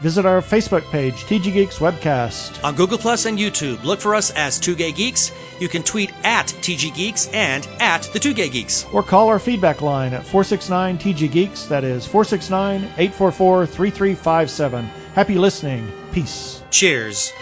Visit our Facebook page, TG Geeks Webcast. On Google Plus and YouTube, look for us as Two Gay Geeks. You can tweet at TG Geeks and at the Two Gay Geeks. Or call our feedback line at 469 TG Geeks. That is 469 844 3357. Happy listening. Peace. Cheers.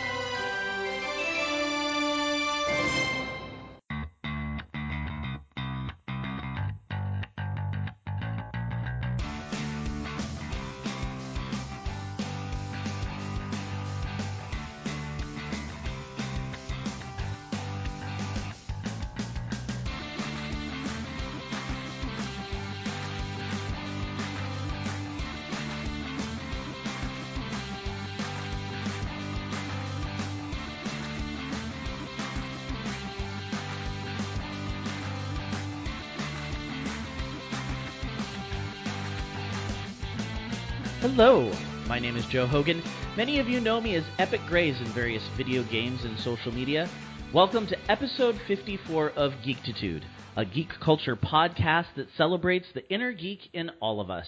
Is Joe Hogan. Many of you know me as Epic Grays in various video games and social media. Welcome to episode 54 of Geektitude, a geek culture podcast that celebrates the inner geek in all of us.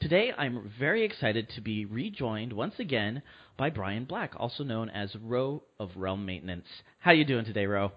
Today, I'm very excited to be rejoined once again by Brian Black, also known as Rho of Realm Maintenance. How are you doing today, Rho?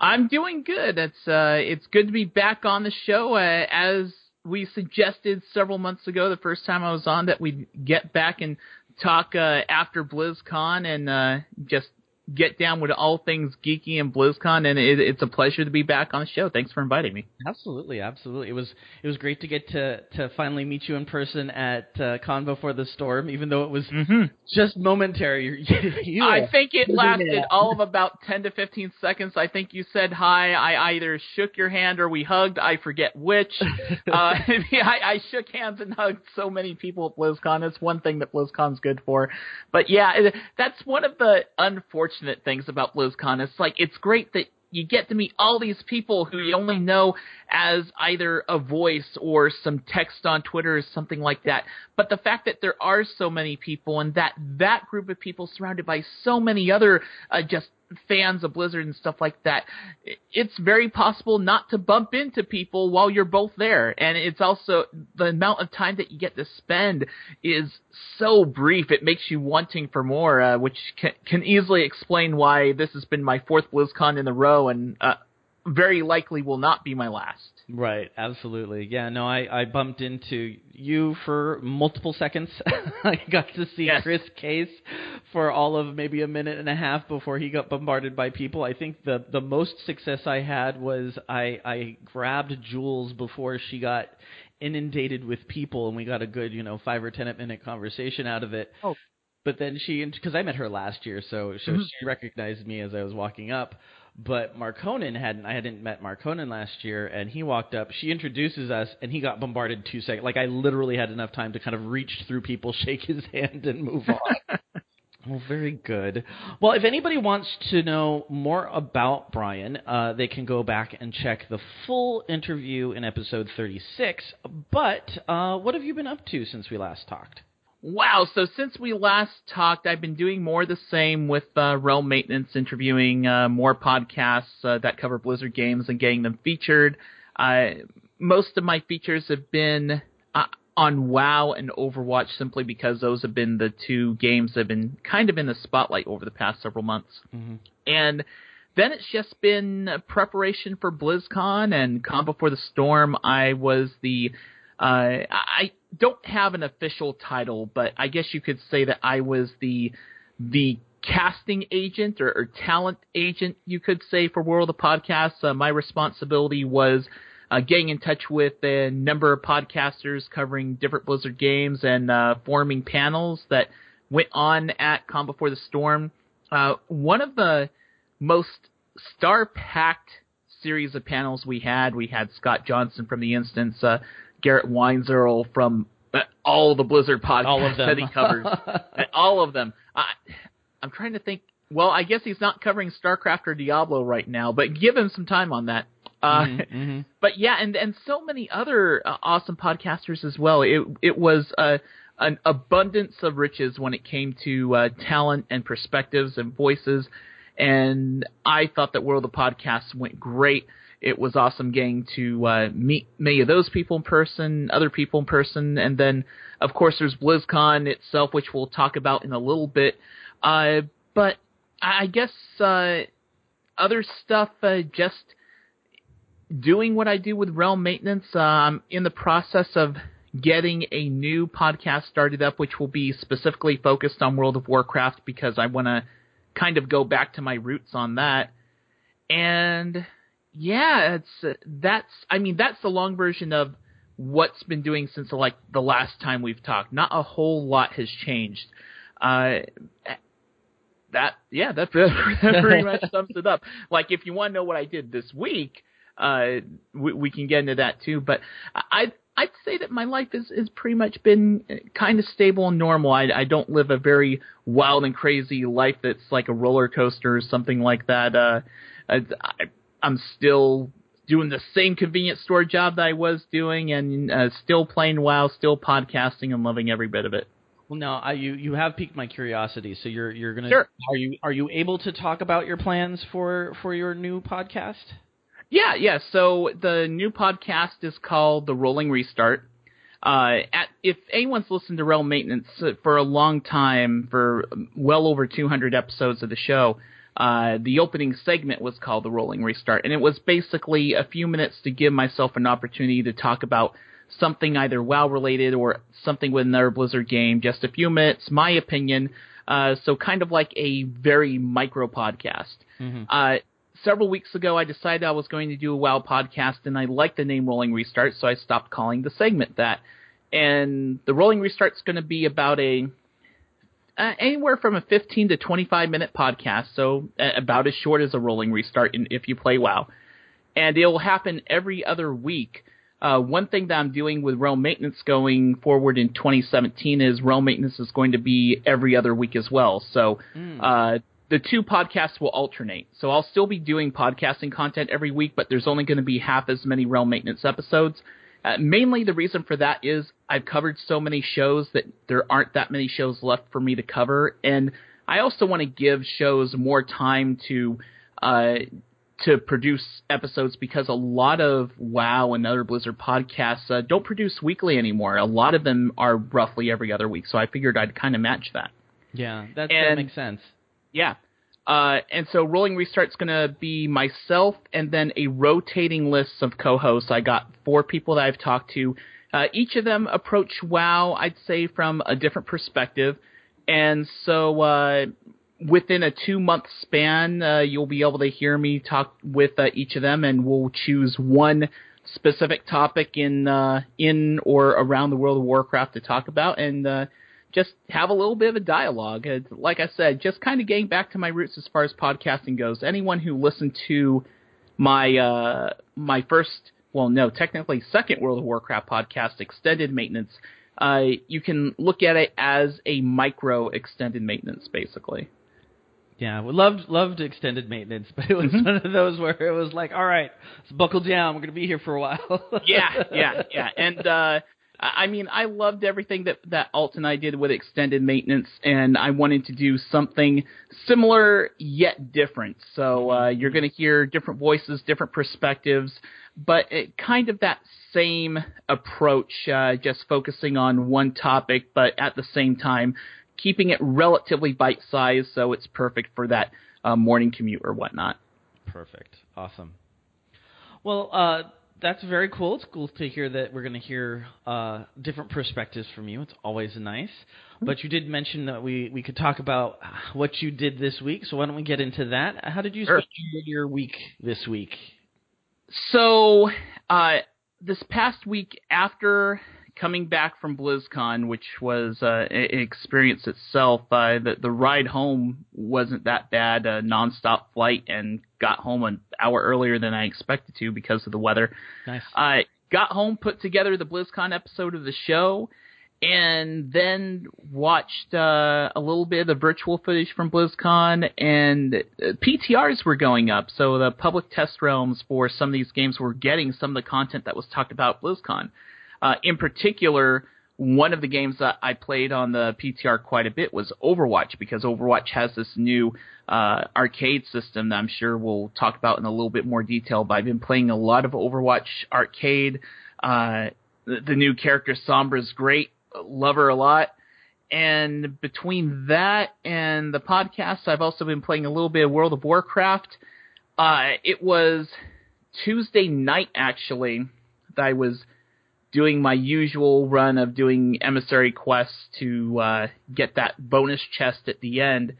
I'm doing good. It's uh, it's good to be back on the show. Uh, as we suggested several months ago, the first time I was on, that we get back and talk uh, after BlizzCon and uh, just get down with all things geeky and BlizzCon, and it, it's a pleasure to be back on the show. Thanks for inviting me. Absolutely, absolutely. It was it was great to get to to finally meet you in person at uh, Con Before the Storm, even though it was mm-hmm. just momentary. you I think it lasted all of about ten to fifteen seconds. I think you said hi. I either shook your hand or we hugged. I forget which. uh, I, I shook hands and hugged so many people at BlizzCon. It's one thing that BlizzCon's good for. But yeah, that's one of the unfortunate unfortunate things about BlizzCon. It's like it's great that you get to meet all these people who you only know as either a voice or some text on Twitter or something like that. But the fact that there are so many people and that that group of people surrounded by so many other uh, just fans of Blizzard and stuff like that, it's very possible not to bump into people while you're both there. And it's also the amount of time that you get to spend is so brief. It makes you wanting for more, uh, which can, can, easily explain why this has been my fourth BlizzCon in a row and uh, very likely will not be my last. Right, absolutely. Yeah, no, I, I bumped into you for multiple seconds. I got to see yes. Chris Case for all of maybe a minute and a half before he got bombarded by people. I think the the most success I had was I I grabbed Jules before she got inundated with people and we got a good, you know, 5 or 10 minute conversation out of it. Oh. But then she because I met her last year, so, so mm-hmm. she recognized me as I was walking up but Marconin hadn't. I hadn't met Marconin last year, and he walked up. She introduces us, and he got bombarded two seconds. Like I literally had enough time to kind of reach through people, shake his hand, and move on. Well, very good. Well, if anybody wants to know more about Brian, uh, they can go back and check the full interview in episode 36. But uh, what have you been up to since we last talked? Wow. So since we last talked, I've been doing more the same with uh, Realm Maintenance, interviewing uh, more podcasts uh, that cover Blizzard games and getting them featured. most of my features have been uh, on WoW and Overwatch simply because those have been the two games that have been kind of in the spotlight over the past several months. Mm-hmm. And then it's just been preparation for BlizzCon and Con Before the Storm. I was the uh, I don't have an official title, but I guess you could say that I was the the casting agent or, or talent agent, you could say, for World of Podcasts. Uh, my responsibility was uh, getting in touch with a number of podcasters covering different Blizzard games and uh, forming panels that went on at Con Before the Storm. Uh, one of the most star-packed series of panels we had, we had Scott Johnson from The Instance, uh, Garrett Weinzierl from uh, all the Blizzard podcasts all of them. that he covers. all of them. I, I'm trying to think. Well, I guess he's not covering StarCraft or Diablo right now, but give him some time on that. Uh, mm-hmm, mm-hmm. But yeah, and and so many other uh, awesome podcasters as well. It it was a an abundance of riches when it came to uh, talent and perspectives and voices. And I thought that World of Podcasts went great. It was awesome getting to uh, meet many of those people in person, other people in person, and then of course there's BlizzCon itself, which we'll talk about in a little bit. Uh, but I guess uh, other stuff, uh, just doing what I do with Realm Maintenance. Uh, I'm in the process of getting a new podcast started up, which will be specifically focused on World of Warcraft because I want to kind of go back to my roots on that. And yeah, it's that's I mean that's the long version of what's been doing since like the last time we've talked. Not a whole lot has changed. Uh, that yeah, that, that pretty much sums it up. Like if you want to know what I did this week, uh, we, we can get into that too. But I I'd say that my life has is pretty much been kind of stable and normal. I I don't live a very wild and crazy life that's like a roller coaster or something like that. Uh, I, I'm still doing the same convenience store job that I was doing, and uh, still playing WoW, still podcasting, and loving every bit of it. Well, no, I, you you have piqued my curiosity. So you're you're gonna sure. are you are you able to talk about your plans for for your new podcast? Yeah, yeah. So the new podcast is called The Rolling Restart. Uh, at, if anyone's listened to Realm Maintenance for a long time, for well over 200 episodes of the show, uh, the opening segment was called The Rolling Restart, and it was basically a few minutes to give myself an opportunity to talk about something either WoW related or something with another Blizzard game. Just a few minutes, my opinion. Uh, so kind of like a very micro podcast. Mm-hmm. Uh, several weeks ago, I decided I was going to do a WoW podcast, and I liked the name Rolling Restart, so I stopped calling the segment that. And the Rolling Restart's going to be about a uh, anywhere from a 15 to 25 minute podcast, so uh, about as short as a Rolling Restart in, if you play WoW. And it will happen every other week. Uh, one thing that I'm doing with Realm Maintenance going forward in 2017 is Realm Maintenance is going to be every other week as well. So mm. uh, the two podcasts will alternate. So I'll still be doing podcasting content every week, but there's only going to be half as many Realm Maintenance episodes. Uh, mainly, the reason for that is I've covered so many shows that there aren't that many shows left for me to cover, and I also want to give shows more time to uh, to produce episodes because a lot of WoW and other Blizzard podcasts uh, don't produce weekly anymore. A lot of them are roughly every other week, so I figured I'd kind of match that. Yeah, that, that makes sense. Yeah. Uh, and so Rolling Restart's going to be myself and then a rotating list of co-hosts. I got four people that I've talked to. Uh, each of them approach WoW, I'd say, from a different perspective. And so uh, within a two-month span, uh, you'll be able to hear me talk with uh, each of them, and we'll choose one specific topic in uh, in or around the world of Warcraft to talk about, and just have a little bit of a dialogue. It's, like I said, just kind of getting back to my roots as far as podcasting goes. Anyone who listened to my uh, my first, well, no, technically second World of Warcraft podcast, Extended Maintenance, uh, you can look at it as a micro extended maintenance, basically. Yeah, we loved loved extended maintenance, but it was mm-hmm. one of those where it was like, all right, let's buckle down. We're going to be here for a while. yeah, yeah, yeah. And uh, I mean, I loved everything that that Alt and I did with extended maintenance, and I wanted to do something similar yet different. So uh, you're going to hear different voices, different perspectives, but it, kind of that same approach, uh, just focusing on one topic, but at the same time keeping it relatively bite sized, so it's perfect for that uh, morning commute or whatnot. Perfect, awesome. Well, uh, that's very cool. It's cool to hear that we're going to hear uh, different perspectives from you. It's always nice. Mm-hmm. But you did mention that we, we could talk about what you did this week. So why don't we get into that? How did you sure. spend your week this week? So uh, this past week, after coming back from BlizzCon, which was uh, an experience itself, uh, the, the ride home wasn't that bad. A nonstop flight and got home an hour earlier than I expected to because of the weather. Nice. I got home, put together the BlizzCon episode of the show, and then watched uh, a little bit of the virtual footage from BlizzCon, and uh, PTRs were going up. So the public test realms for some of these games were getting some of the content that was talked about at BlizzCon. Uh, in particular, one of the games that I played on the PTR quite a bit was Overwatch because Overwatch has this new uh, arcade system that I'm sure we'll talk about in a little bit more detail. But I've been playing a lot of Overwatch arcade. Uh, the, new character Sombra is great. Love her a lot. And between that and the podcast, I've also been playing a little bit of World of Warcraft. Uh, it was Tuesday night actually that I was doing my usual run of doing emissary quests to uh, get that bonus chest at the end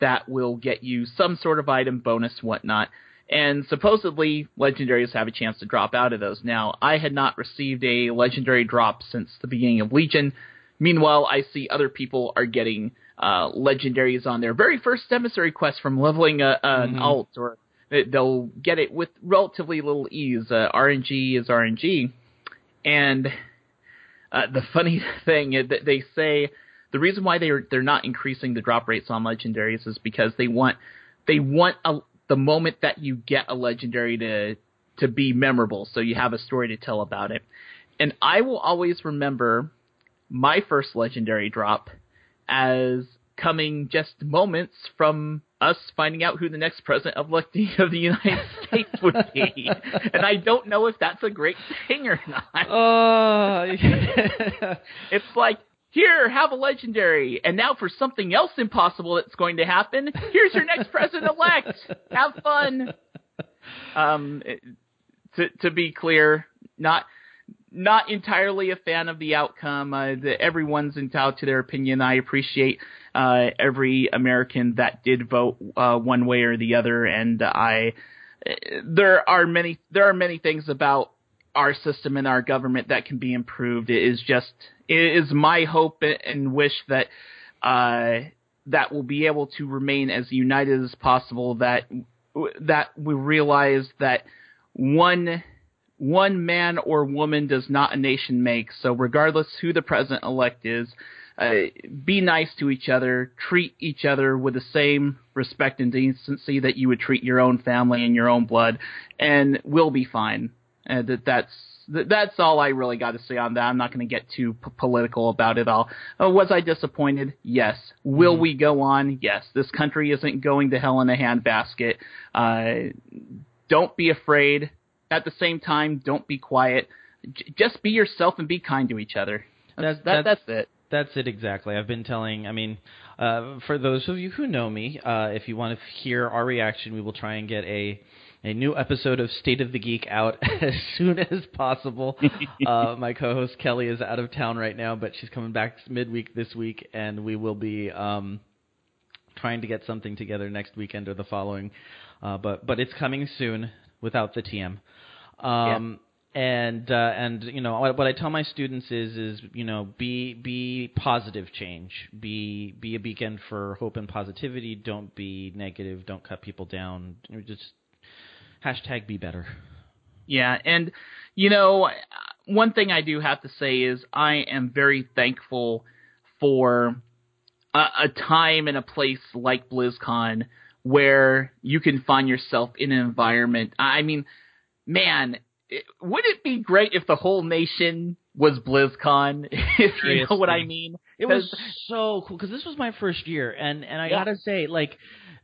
that will get you some sort of item bonus whatnot. And supposedly legendaries have a chance to drop out of those. Now, I had not received a legendary drop since the beginning of Legion. Meanwhile, I see other people are getting uh, legendaries on their very first emissary quest from leveling a, an mm-hmm. alt, or they'll get it with relatively little ease. Uh, RNG is RNG, and uh, the funny thing is that they say the reason why they're they're not increasing the drop rates on legendaries is because they want they want a, the moment that you get a legendary to to be memorable, so you have a story to tell about it. And I will always remember my first legendary drop as coming just moments from us finding out who the next president of, of the United States would be. and I don't know if that's a great thing or not. Oh, it's like, here, have a legendary. And now for something else impossible that's going to happen, here's your next president elect. Have fun. Um, to, to be clear, not not entirely a fan of the outcome. Uh, the, everyone's entitled to their opinion. I appreciate uh, every American that did vote uh, one way or the other, and I there are many there are many things about our system and our government that can be improved. It is just it is my hope and wish that uh, that will be able to remain as united as possible. That that we realize that one one man or woman does not a nation make. So regardless who the president elect is, uh, be nice to each other, treat each other with the same respect and decency that you would treat your own family and your own blood, and we'll be fine. Uh, that that's that's all I really got to say on that. I'm not going to get too p- political about it all. Uh, was I disappointed? Yes. Will mm-hmm. we go on? Yes. This country isn't going to hell in a handbasket. Uh, don't be afraid at the same time, don't be quiet. J- just be yourself and be kind to each other. That's, that, that's, that's it. That's it exactly. I've been telling. I mean, uh, for those of you who know me, uh, if you want to hear our reaction, we will try and get a a new episode of State of the Geek out as soon as possible. uh, my co-host Kelly is out of town right now, but she's coming back midweek this week, and we will be um, trying to get something together next weekend or the following. Uh, but but it's coming soon without the TM. Um, yeah. And uh, and you know what, what I tell my students is is you know be be positive change, be be a beacon for hope and positivity. Don't be negative. Don't cut people down. Just hashtag be better. Yeah, and you know one thing I do have to say is I am very thankful for a, a time and a place like BlizzCon where you can find yourself in an environment. I mean man, it, would it be great if the whole nation was BlizzCon? if you know what I mean? It was so cool because this was my first year, and and I yeah. gotta say, like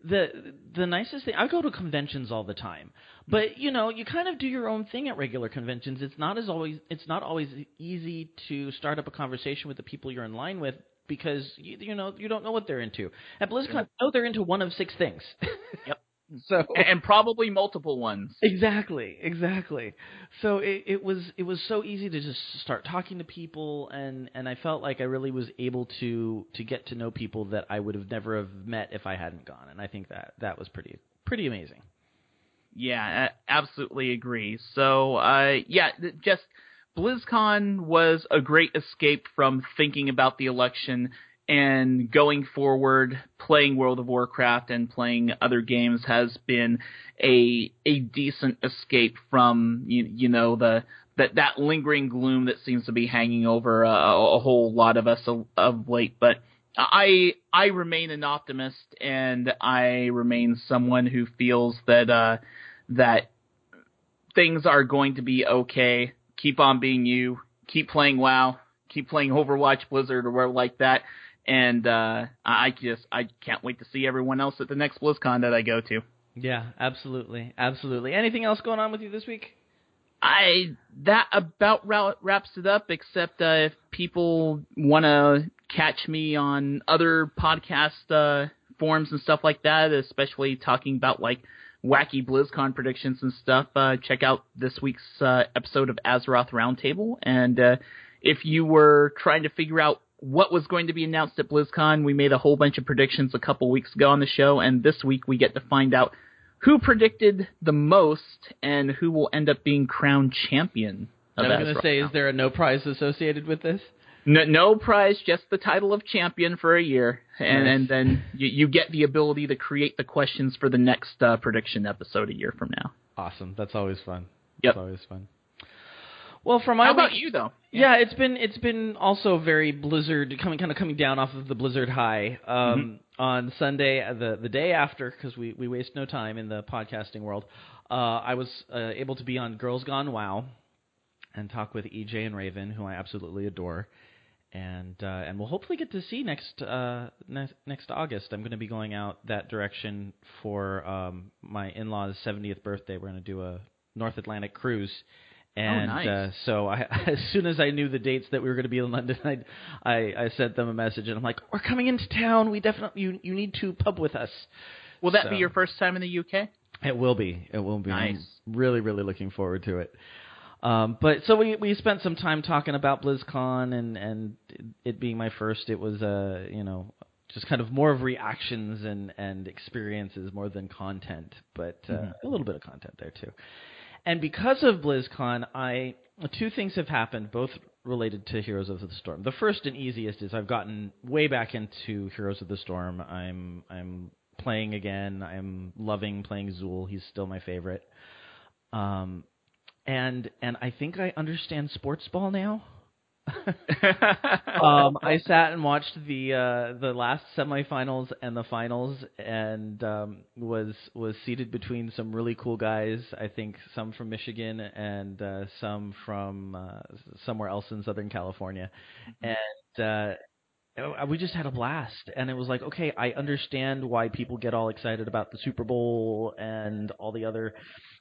the the nicest thing. I go to conventions all the time, but you know, you kind of do your own thing at regular conventions. It's not as always. It's not always easy to start up a conversation with the people you're in line with because you, you know you don't know what they're into. At BlizzCon, I know they're into one of six things. yep. So and probably multiple ones. Exactly, exactly. So it, it was it was so easy to just start talking to people, and and I felt like I really was able to to get to know people that I would have never have met if I hadn't gone, and I think that that was pretty pretty amazing. Yeah, I absolutely agree. So uh, yeah, just BlizzCon was a great escape from thinking about the election and going forward, playing World of Warcraft and playing other games has been a a decent escape from you, you know the that that lingering gloom that seems to be hanging over a, a whole lot of us of, late. But I I remain an optimist and I remain someone who feels that uh, that things are going to be okay. Keep on being you. Keep playing WoW keep playing Overwatch, Blizzard, or whatever like that. And uh, I just I can't wait to see everyone else at the next BlizzCon that I go to. Yeah, absolutely, absolutely. Anything else going on with you this week? I that about wraps it up. Except uh, if people want to catch me on other podcast uh, forums and stuff like that, especially talking about like wacky BlizzCon predictions and stuff, uh, check out this week's uh, episode of Azeroth Roundtable. And uh, if you were trying to figure out what was going to be announced at BlizzCon, we made a whole bunch of predictions a couple weeks ago on the show, and this week we get to find out who predicted the most and who will end up being crowned champion. I was going to say, is there a no prize associated with this? No, no, prize, just the title of champion for a year, and, and then you, you, get the ability to create the questions for the next uh, prediction episode a year from now. Awesome, that's always fun. Yep. That's always fun. Well, from my how about you though? Yeah. yeah. it's been it's been also very blizzard coming kind of coming down off of the blizzard high. Um, mm-hmm. On Sunday, uh, the the day after, because we we waste no time in the podcasting world, uh, I was uh, able to be on Girls Gone WoW and talk with EJ and Raven, who I absolutely adore and uh, and we'll hopefully get to see next uh, next, next August. I'm going to be going out that direction for um, my in-laws' 70th birthday. We're going to do a North Atlantic cruise. Oh, and oh, nice. uh, so I, as soon as I knew the dates that we were going to be in London, I, I I sent them a message and I'm like, "We're coming into town. We definitely you you need to pub with us." Will that so, be your first time in the UK? It will be. It will be. Nice. I'm really really looking forward to it. Um, but so we we spent some time talking about BlizzCon and and it being my first. It was uh you know just kind of more of reactions and and experiences more than content, but uh, mm-hmm. a little bit of content there too. And because of BlizzCon, I two things have happened, both related to Heroes of the Storm. The first and easiest is I've gotten way back into Heroes of the Storm. I'm I'm playing again. I'm loving playing Xul. He's still my favorite. Um, and and I think I understand sports ball now. um, I sat and watched the uh, the last semifinals and the finals, and um, was was seated between some really cool guys. I think some from Michigan and uh, some from uh, somewhere else in Southern California, and uh, Oh, we just had a blast and it was like okay i understand why people get all excited about the super bowl and all the other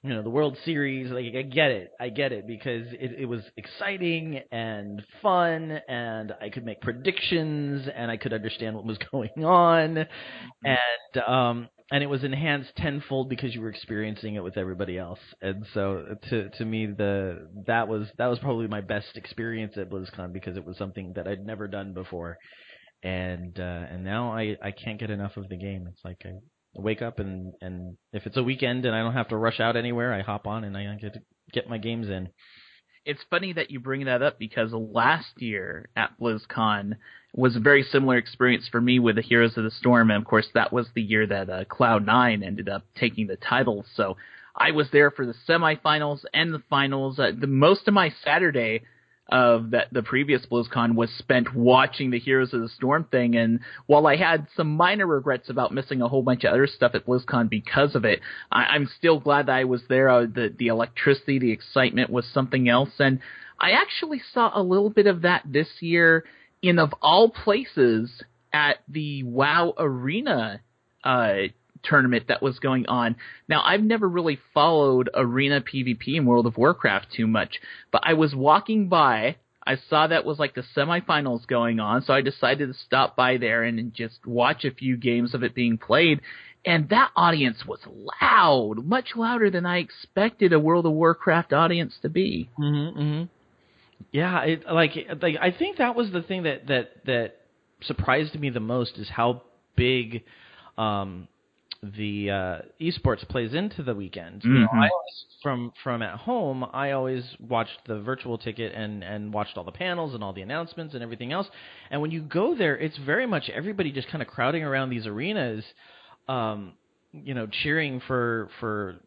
you know the world series like i get it i get it because it, it was exciting and fun and i could make predictions and i could understand what was going on mm-hmm. and um and it was enhanced tenfold because you were experiencing it with everybody else. And so to to me the that was that was probably my best experience at BlizzCon because it was something that I'd never done before. And uh and now I I can't get enough of the game. It's like I wake up and and if it's a weekend and I don't have to rush out anywhere, I hop on and I get get my games in it's funny that you bring that up because last year at BlizzCon was a very similar experience for me with the Heroes of the Storm, and of course that was the year that uh, Cloud Nine ended up taking the title. So I was there for the semifinals and the finals. Uh, the most of my Saturday of that the previous BlizzCon was spent watching the Heroes of the Storm thing. And while I had some minor regrets about missing a whole bunch of other stuff at BlizzCon because of it, I, am still glad that I was there. Uh, the the electricity, the excitement was something else, and I actually saw a little bit of that this year in of all places at the WoW Arena uh, tournament that was going on. Now, I've never really followed arena PvP in World of Warcraft too much, but I was walking by. I saw that was like the semifinals going on, so I decided to stop by there and just watch a few games of it being played. And that audience was loud, much louder than I expected a World of Warcraft audience to be. Mm-hmm, mm-hmm. Yeah, it, like like I think that was the thing that that that surprised me the most is how big um, the uh, esports plays into the weekend. Mm-hmm. You know, I always, from from at home, I always watched the virtual ticket and and watched all the panels and all the announcements and everything else. And when you go there, it's very much everybody just kind of crowding around these arenas, um, you know, cheering for for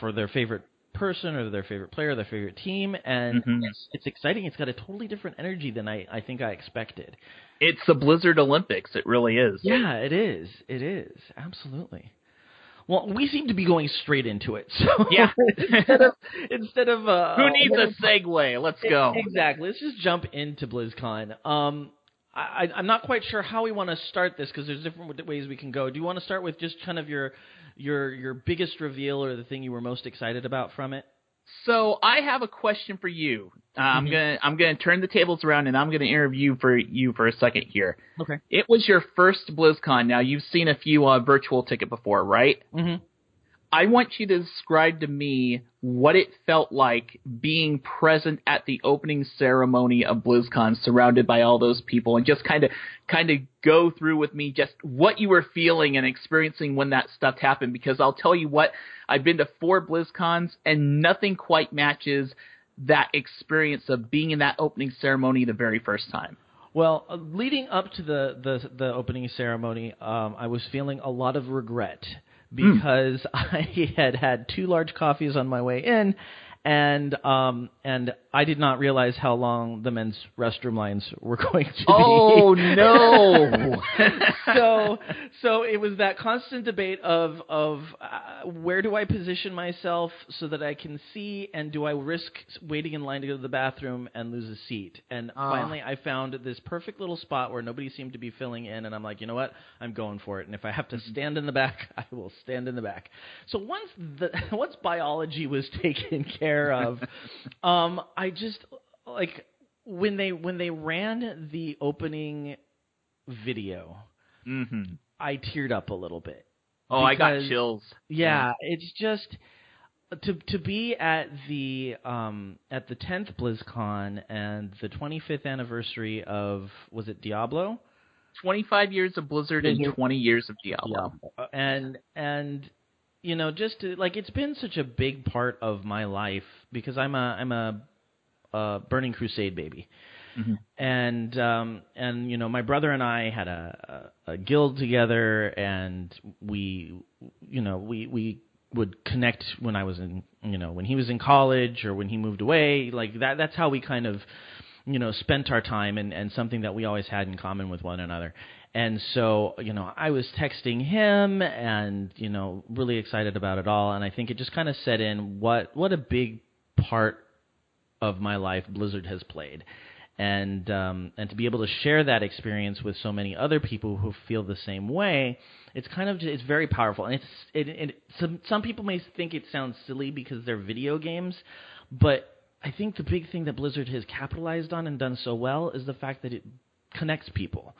for their favorite person or their favorite player, their favorite team, and mm-hmm. it's, it's exciting. It's got a totally different energy than I I think I expected. It's the Blizzard Olympics. It really is. Yeah, it is. It is absolutely. Well, we seem to be going straight into it. So Yeah. instead of instead of uh, Who needs a segue? Let's go. Exactly. Let's just jump into BlizzCon. Um, I, I'm not quite sure how we want to start this because there's different ways we can go. Do you want to start with just kind of your your your biggest reveal or the thing you were most excited about from it? So I have a question for you. Uh, I'm Mhm. gonna I'm gonna turn the tables around and I'm gonna interview for you for a second here. Okay. It was your first BlizzCon. Now you've seen a few uh, virtual ticket before, right? Mm-hmm. I want you to describe to me what it felt like being present at the opening ceremony of BlizzCon, surrounded by all those people, and just kind of kind of go through with me just what you were feeling and experiencing when that stuff happened. Because I'll tell you what, I've been to four BlizzCons, and nothing quite matches that experience of being in that opening ceremony the very first time. Well, uh, leading up to the the, the opening ceremony, um, I was feeling a lot of regret Hmm. because I had had two large coffees on my way in, and um, and I did not realize how long the men's restroom lines were going to be. Oh no! so so it was that constant debate of of uh, where do I position myself so that I can see and do I risk waiting in line to go to the bathroom and lose a seat and Ah. finally I found this perfect little spot where nobody seemed to be filling in and I'm like you know what I'm going for it and if I have to stand in the back I will stand in the back so once the once biology was taken care of um I just like when they when they ran the opening video, hmm I teared up a little bit. Oh, I got chills. Yeah, it's just to to be at the um at the 10th BlizzCon and the 25th anniversary of was it Diablo? 25 years of Blizzard and Mhm. 20 years of Diablo. and and you know just to, like it's been such a big part of my life because I'm a I'm a, uh Burning Crusade baby. Mhm. And um and you know my brother and I had a, a a guild together and we you know we we would connect when I was in you know when he was in college or when he moved away like that that's how we kind of you know spent our time and and something that we always had in common with one another and so you know i was texting him and you know really excited about it all. And i think it just kind of set in what what a big part of my life blizzard has played. And um and to be able to share that experience with so many other people who feel the same way it's kind of it's very powerful. And it's it, it some some people may think it sounds silly because they're video games but I think the big thing that Blizzard has capitalized on and done so well is the fact that it connects people.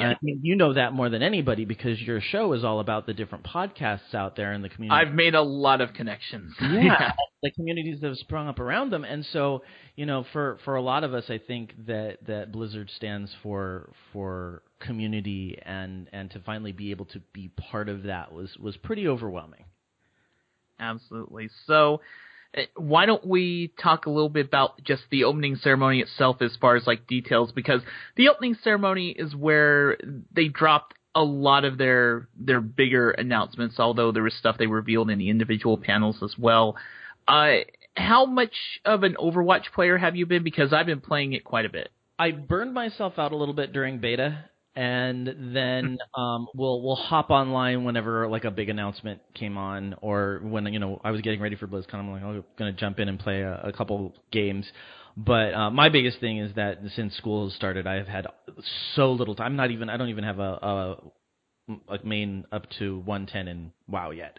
Yeah. And I think you know that more than anybody because your show is all about the different podcasts out there in the community. I've made a lot of connections. yeah, the communities that have sprung up around them, and so you know, for for a lot of us, I think that that Blizzard stands for for community, and and to finally be able to be part of that was was pretty overwhelming. Absolutely. So, why don't we talk a little bit about just the opening ceremony itself as far as like details because the opening ceremony is where they dropped a lot of their their bigger announcements although there was stuff they revealed in the individual panels as well. Uh how much of an Overwatch player have you been because I've been playing it quite a bit. I burned myself out a little bit during beta, and then um, we'll we'll hop online whenever like a big announcement came on, or when you know I was getting ready for BlizzCon. I'm like, I'm gonna jump in and play a, a couple games. But uh, my biggest thing is that since school has started, I've had so little time. I'm not even I don't even have a, a, a main up to 110 in WoW yet.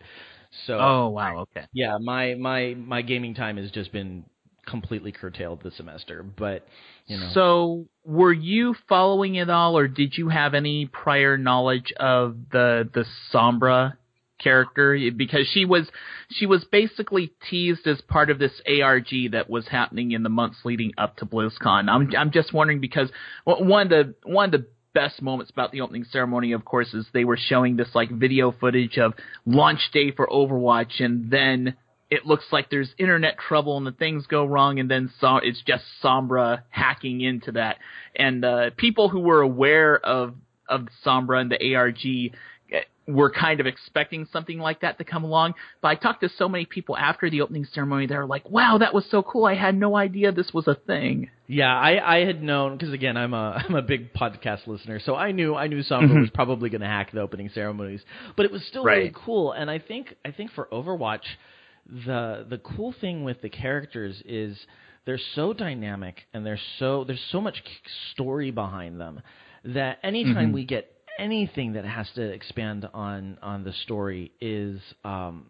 So Oh wow, okay. yeah, my my my gaming time has just been completely curtailed this semester. But you know, So, were you following it all, or did you have any prior knowledge of the the Sombra character? Because she was she was basically teased as part of this ARG that was happening in the months leading up to BlizzCon. I'm I'm just wondering because one of the one of the best moments about the opening ceremony, of course, is they were showing this like video footage of launch day for Overwatch, and then it looks like there's internet trouble and the things go wrong, and then so it's just Sombra hacking into that. And uh, people who were aware of of Sombra and the ARG, eh, were kind of expecting something like that to come along. But I talked to so many people after the opening ceremony they were like, "Wow, that was so cool! I had no idea this was a thing." Yeah, I, I had known because again, I'm a I'm a big podcast listener, so I knew I knew Sombra was probably going to hack the opening ceremonies, but it was still Right. really cool. And I think I think for Overwatch, the the cool thing with the characters is they're so dynamic and they're so there's so much story behind them that anytime we get anything that has to expand on on the story is um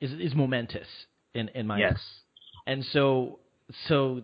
is is momentous in in my Yes. and so so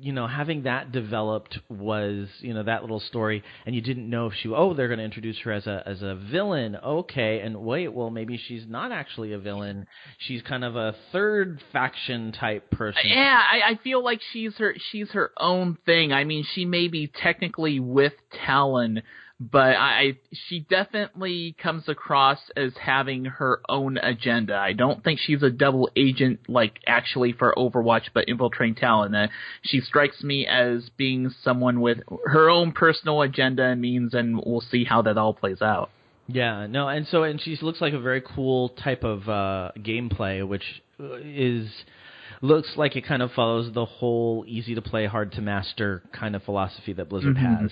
you know having that developed was you know that little story and you didn't know if she oh they're going to introduce her as a as a villain. Okay and wait well maybe she's not actually a villain. She's kind of a third faction type person. Yeah, I, I feel like she's her she's her own thing. I mean, she may be technically with Talon, but I, I she definitely comes across as having her own agenda. I don't think she's a double agent like actually for Overwatch, but infiltrating Talon. Uh, she strikes me as being someone with her own personal agenda and means, and we'll see how that all plays out. Yeah, no, and so and she looks like a very cool type of uh, gameplay, which uh, is looks like it kind of follows the whole easy to play, hard to master kind of philosophy that Blizzard Mhm. has.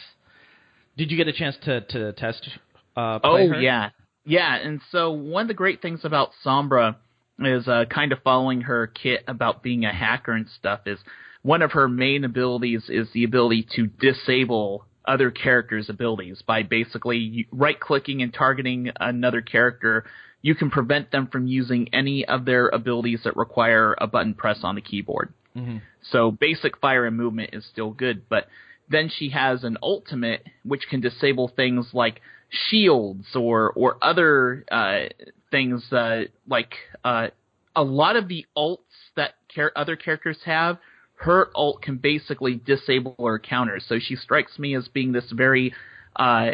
Did you get a chance to to test? Uh, Oh her? yeah, yeah. And so one of the great things about Sombra is uh, kind of following her kit about being a hacker and stuff. Is one of her main abilities is the ability to disable other characters' abilities by basically right clicking and targeting another character. You can prevent them from using any of their abilities that require a button press on the keyboard. Mhm. So basic fire and movement is still good, but then she has an ultimate which can disable things like shields or or other uh, things uh, like uh, a lot of the ults that other characters have. Her ult can basically disable her counters, so she strikes me as being this very, uh,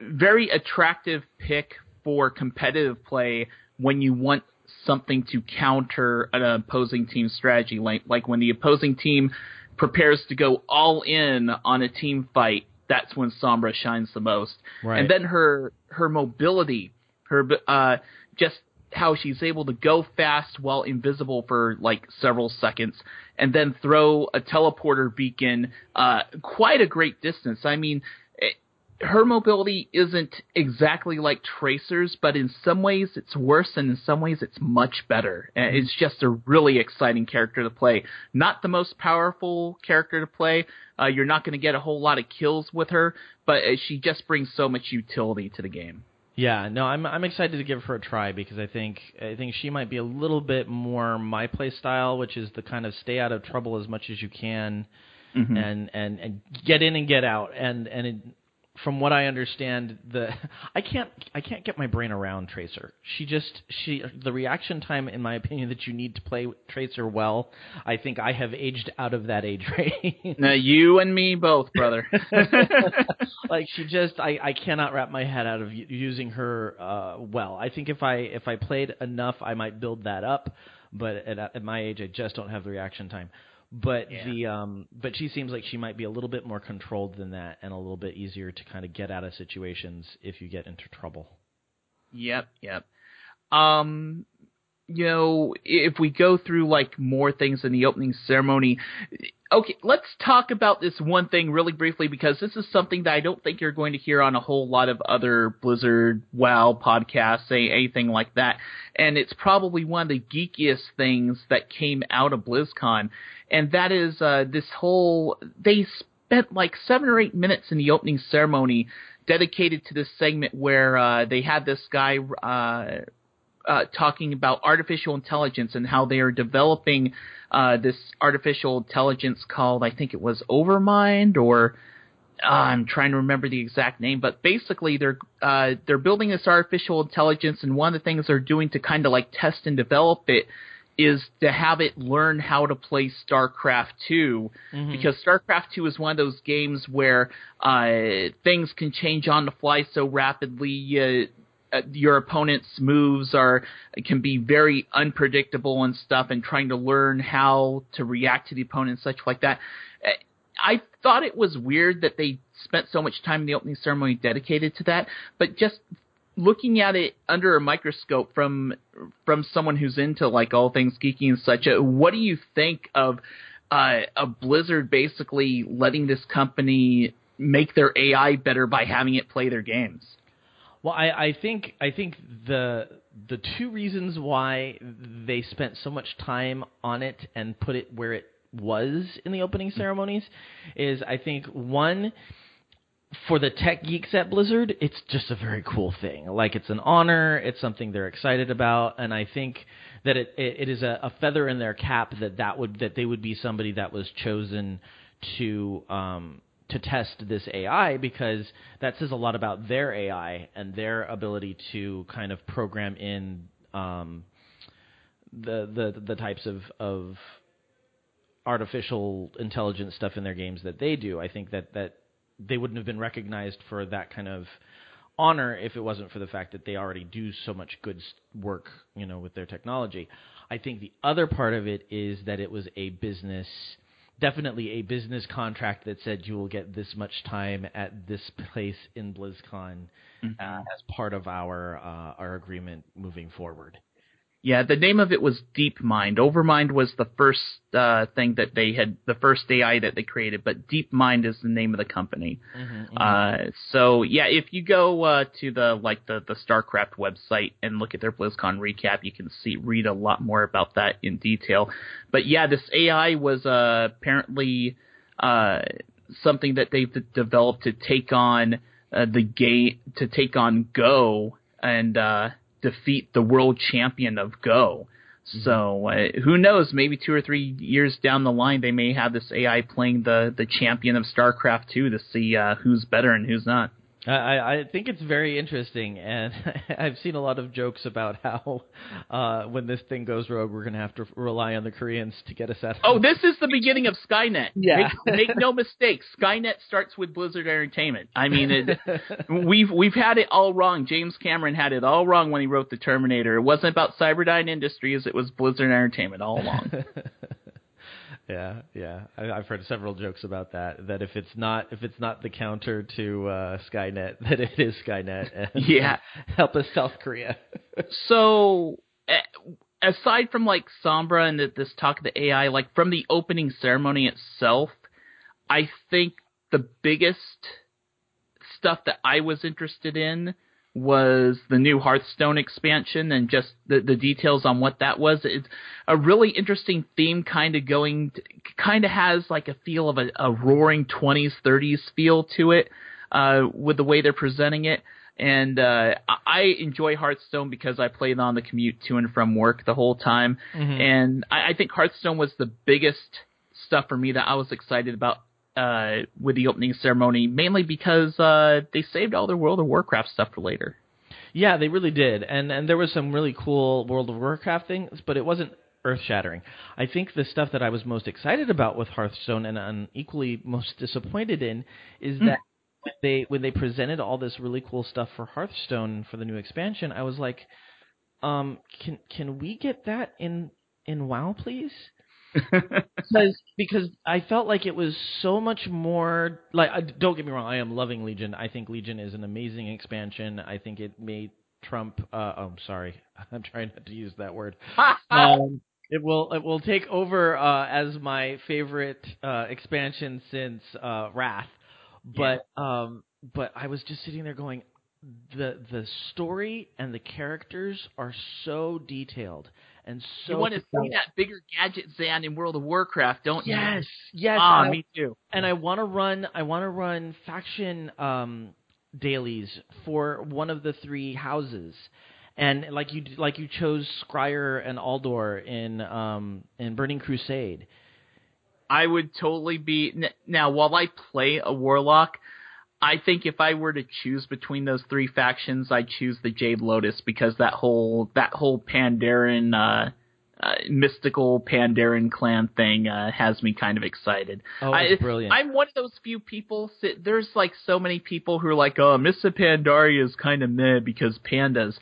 very attractive pick for competitive play when you want something to counter an opposing team's strategy, like like when the opposing team prepares to go all in on a team fight. That's when Sombra shines the most. Right. And then her her mobility, her uh, just how she's able to go fast while invisible for like several seconds, and then throw a teleporter beacon uh, quite a great distance. I mean, her mobility isn't exactly like Tracer's, but in some ways it's worse, and in some ways it's much better. And It's just a really exciting character to play. Not the most powerful character to play. Uh, you're not going to get a whole lot of kills with her, but uh, she just brings so much utility to the game. Yeah, no, I'm I'm excited to give her a try because I think I think she might be a little bit more my play style, which is the kind of stay out of trouble as much as you can, and and and get in and get out. And and it, from what I understand, the I can't I can't get my brain around Tracer. She just she the reaction time, in my opinion, that you need to play Tracer well. I think I have aged out of that age range. Now you and me both, brother. like she just I, I cannot wrap my head out of using her uh well i think if i if i played enough i might build that up but at, at my age i just don't have the reaction time but Yeah. the um but she seems like she might be a little bit more controlled than that and a little bit easier to kind of get out of situations if you get into trouble Yep, yep. Um, you know, if we go through like more things in the opening ceremony, okay, let's talk about this one thing really briefly because this is something that I don't think you're going to hear on a whole lot of other Blizzard WoW podcasts, say anything like that. And it's probably one of the geekiest things that came out of BlizzCon, and that is uh, this whole they spent like seven or eight minutes in the opening ceremony dedicated to this segment where uh, they had this guy uh, uh, talking about artificial intelligence and how they are developing uh, this artificial intelligence called, I think it was Overmind or uh, I'm trying to remember the exact name, but basically they're uh, they're building this artificial intelligence, and one of the things they're doing to kind of like test and develop it is to have it learn how to play StarCraft 2 because StarCraft 2 is one of those games where uh, things can change on the fly so rapidly. Uh, your opponent's moves are can be very unpredictable and stuff, and trying to learn how to react to the opponent and such like that. Uh, I thought it was weird that they spent so much time in the opening ceremony dedicated to that, but just looking at it under a microscope from from someone who's into like all things geeky and such, uh, what do you think of uh, a Blizzard basically letting this company make their AI better by having it play their games? Well, I, I think I think the the two reasons why they spent so much time on it and put it where it was in the opening ceremonies is I think one for the tech geeks at Blizzard, it's just a very cool thing. Like it's an honor, it's something they're excited about, and I think that it it, it is a, a feather in their cap that that would that they would be somebody that was chosen to um, to test this AI because that says a lot about their AI and their ability to kind of program in um, the the the types of of artificial intelligence stuff in their games that they do. I think that that they wouldn't have been recognized for that kind of honor if it wasn't for the fact that they already do so much good work, you know, with their technology. I think the other part of it is that it was a business definitely a business contract that said you will get this much time at this place in BlizzCon mm-hmm. uh, as part of our uh, our agreement moving forward. Yeah, the name of it was DeepMind. Overmind was the first uh, thing that they had, the first AI that they created, but DeepMind is the name of the company. Mm-hmm, mm-hmm. Uh, so yeah, if you go uh, to the like the the StarCraft website and look at their BlizzCon recap, you can see read a lot more about that in detail. But yeah, this AI was uh, apparently uh, something that they've developed to take on uh, the game to take on Go and defeat the world champion of Go. Mm-hmm. So uh, who knows? Maybe two or three years down the line, they may have this AI playing the the champion of StarCraft 2 to see uh, who's better and who's not. I, I think it's very interesting, and I've seen a lot of jokes about how uh, when this thing goes rogue, we're going to have to rely on the Koreans to get us out. Oh, this is the beginning of Skynet. Yeah, make, make no mistake, Skynet starts with Blizzard Entertainment. I mean, it, we've we've had it all wrong. James Cameron had it all wrong when he wrote the Terminator. It wasn't about Cyberdyne Industries; it was Blizzard Entertainment all along. Yeah, yeah. I, have heard several jokes about that. That if it's not if it's not the counter to uh, Skynet, that it is Skynet. And, yeah, help us South Korea. so, aside from like Sombra and the, this talk of the AI, like from the opening ceremony itself, I think the biggest stuff that I was interested in was the new Hearthstone expansion and just the, the details on what that was. It's a really interesting theme, kind of going, kind of has like a feel of a, a roaring 20s, 30s feel to it uh, with the way they're presenting it. And uh, I enjoy Hearthstone because I played on the commute to and from work the whole time. Mm-hmm. And I, I think Hearthstone was the biggest stuff for me that I was excited about uh, with the opening ceremony, mainly because uh, they saved all their World of Warcraft stuff for later. Yeah, they really did, and and there was some really cool World of Warcraft things, but it wasn't earth shattering. I think the stuff that I was most excited about with Hearthstone and, and equally most disappointed in is mm. that when they when they presented all this really cool stuff for Hearthstone for the new expansion, I was like, um, can can we get that in in WoW, please? because because I felt like it was so much more like don't get me wrong I am loving Legion. I think Legion is an amazing expansion. I think it made Trump uh, oh I'm sorry. I'm trying not to use that word. Um, it will it will take over uh, as my favorite uh, expansion since uh, Wrath. But yeah. um but I was just sitting there going the the story and the characters are so detailed and so you want to see that bigger gadget Zan in World of Warcraft, don't yes, you? Yes, yes. Ah, I, me too. And I want to run. I want to run faction um, dailies for one of the three houses, and like you like you chose Scryer and Aldor in um, in Burning Crusade. I would totally be now. While I play a warlock, I think if I were to choose between those three factions, I'd choose the Jade Lotus because that whole that whole Pandaren uh, uh, mystical Pandaren clan thing uh, has me kind of excited. Oh, I, brilliant! I'm one of those few people. There's like so many people who are like, "Oh, Mists of Pandaria is kind of meh because pandas."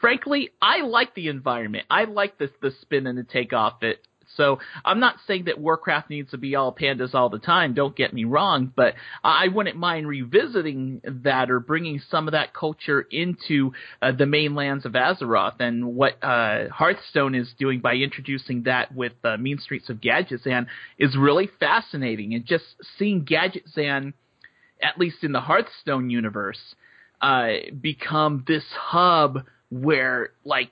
Frankly, I like the environment. I like the the spin and the take off it So I'm not saying that Warcraft needs to be all pandas all the time. Don't get me wrong, but I wouldn't mind revisiting that or bringing some of that culture into uh, the mainlands of Azeroth and what uh, Hearthstone is doing by introducing that with uh, Mean Streets of Gadgetzan is really fascinating. And just seeing Gadgetzan, at least in the Hearthstone universe, uh, become this hub where like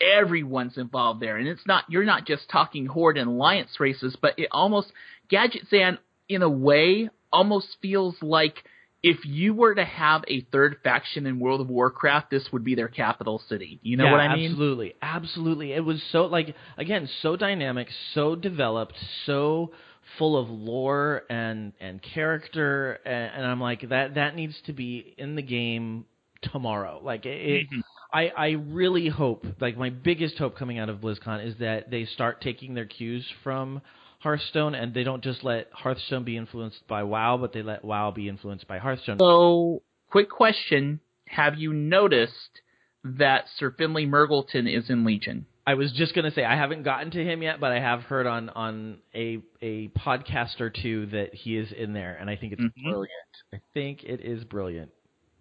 everyone's involved there, and it's not you're not just talking horde and alliance races, but it almost Gadgetzan in a way almost feels like if you were to have a third faction in World of Warcraft, this would be their capital city. You know yeah, what I mean? Absolutely, absolutely. It was so like again so dynamic, so developed, so full of lore and and character, and, and I'm like that that needs to be in the game tomorrow. Like it, mm-hmm. I, I really hope, like my biggest hope coming out of BlizzCon is that they start taking their cues from Hearthstone and they don't just let Hearthstone be influenced by WoW, but they let WoW be influenced by Hearthstone. So, quick question: Have you noticed that Sir Finley Mrrgglton is in Legion? I was just gonna say I haven't gotten to him yet, but I have heard on on a a podcast or two that he is in there, and I think it's mm-hmm. brilliant. I think it is brilliant.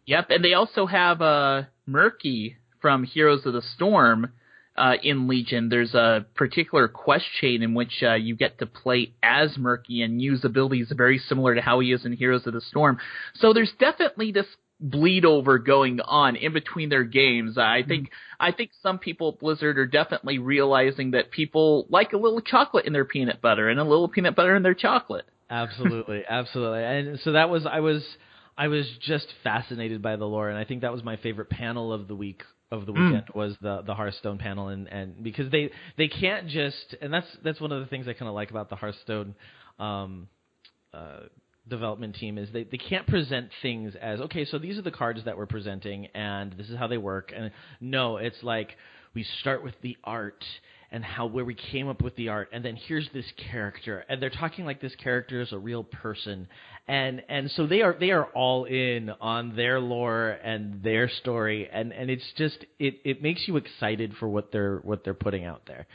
Yep, and they also have uh, Murky from Heroes of the Storm uh, in Legion. There's a particular quest chain in which uh, you get to play as Murky and use abilities very similar to how he is in Heroes of the Storm. So there's definitely this bleed over going on in between their games. I think mm-hmm. I think some people at Blizzard are definitely realizing that people like a little chocolate in their peanut butter and a little peanut butter in their chocolate. Absolutely, absolutely. And so that was I was I was just fascinated by the lore, and I think that was my favorite panel of the week of the hmm. weekend mm. was the the Hearthstone panel, and and because they they can't just and that's that's one of the things I kind of like about the Hearthstone. Um, uh, development team is they, they can't present things as okay so these are the cards that we're presenting and this is how they work and no it's like we start with the art and how where we came up with the art and then here's this character and they're talking like this character is a real person and and so they are they are all in on their lore and their story and and it's just it it makes you excited for what they're what they're putting out there.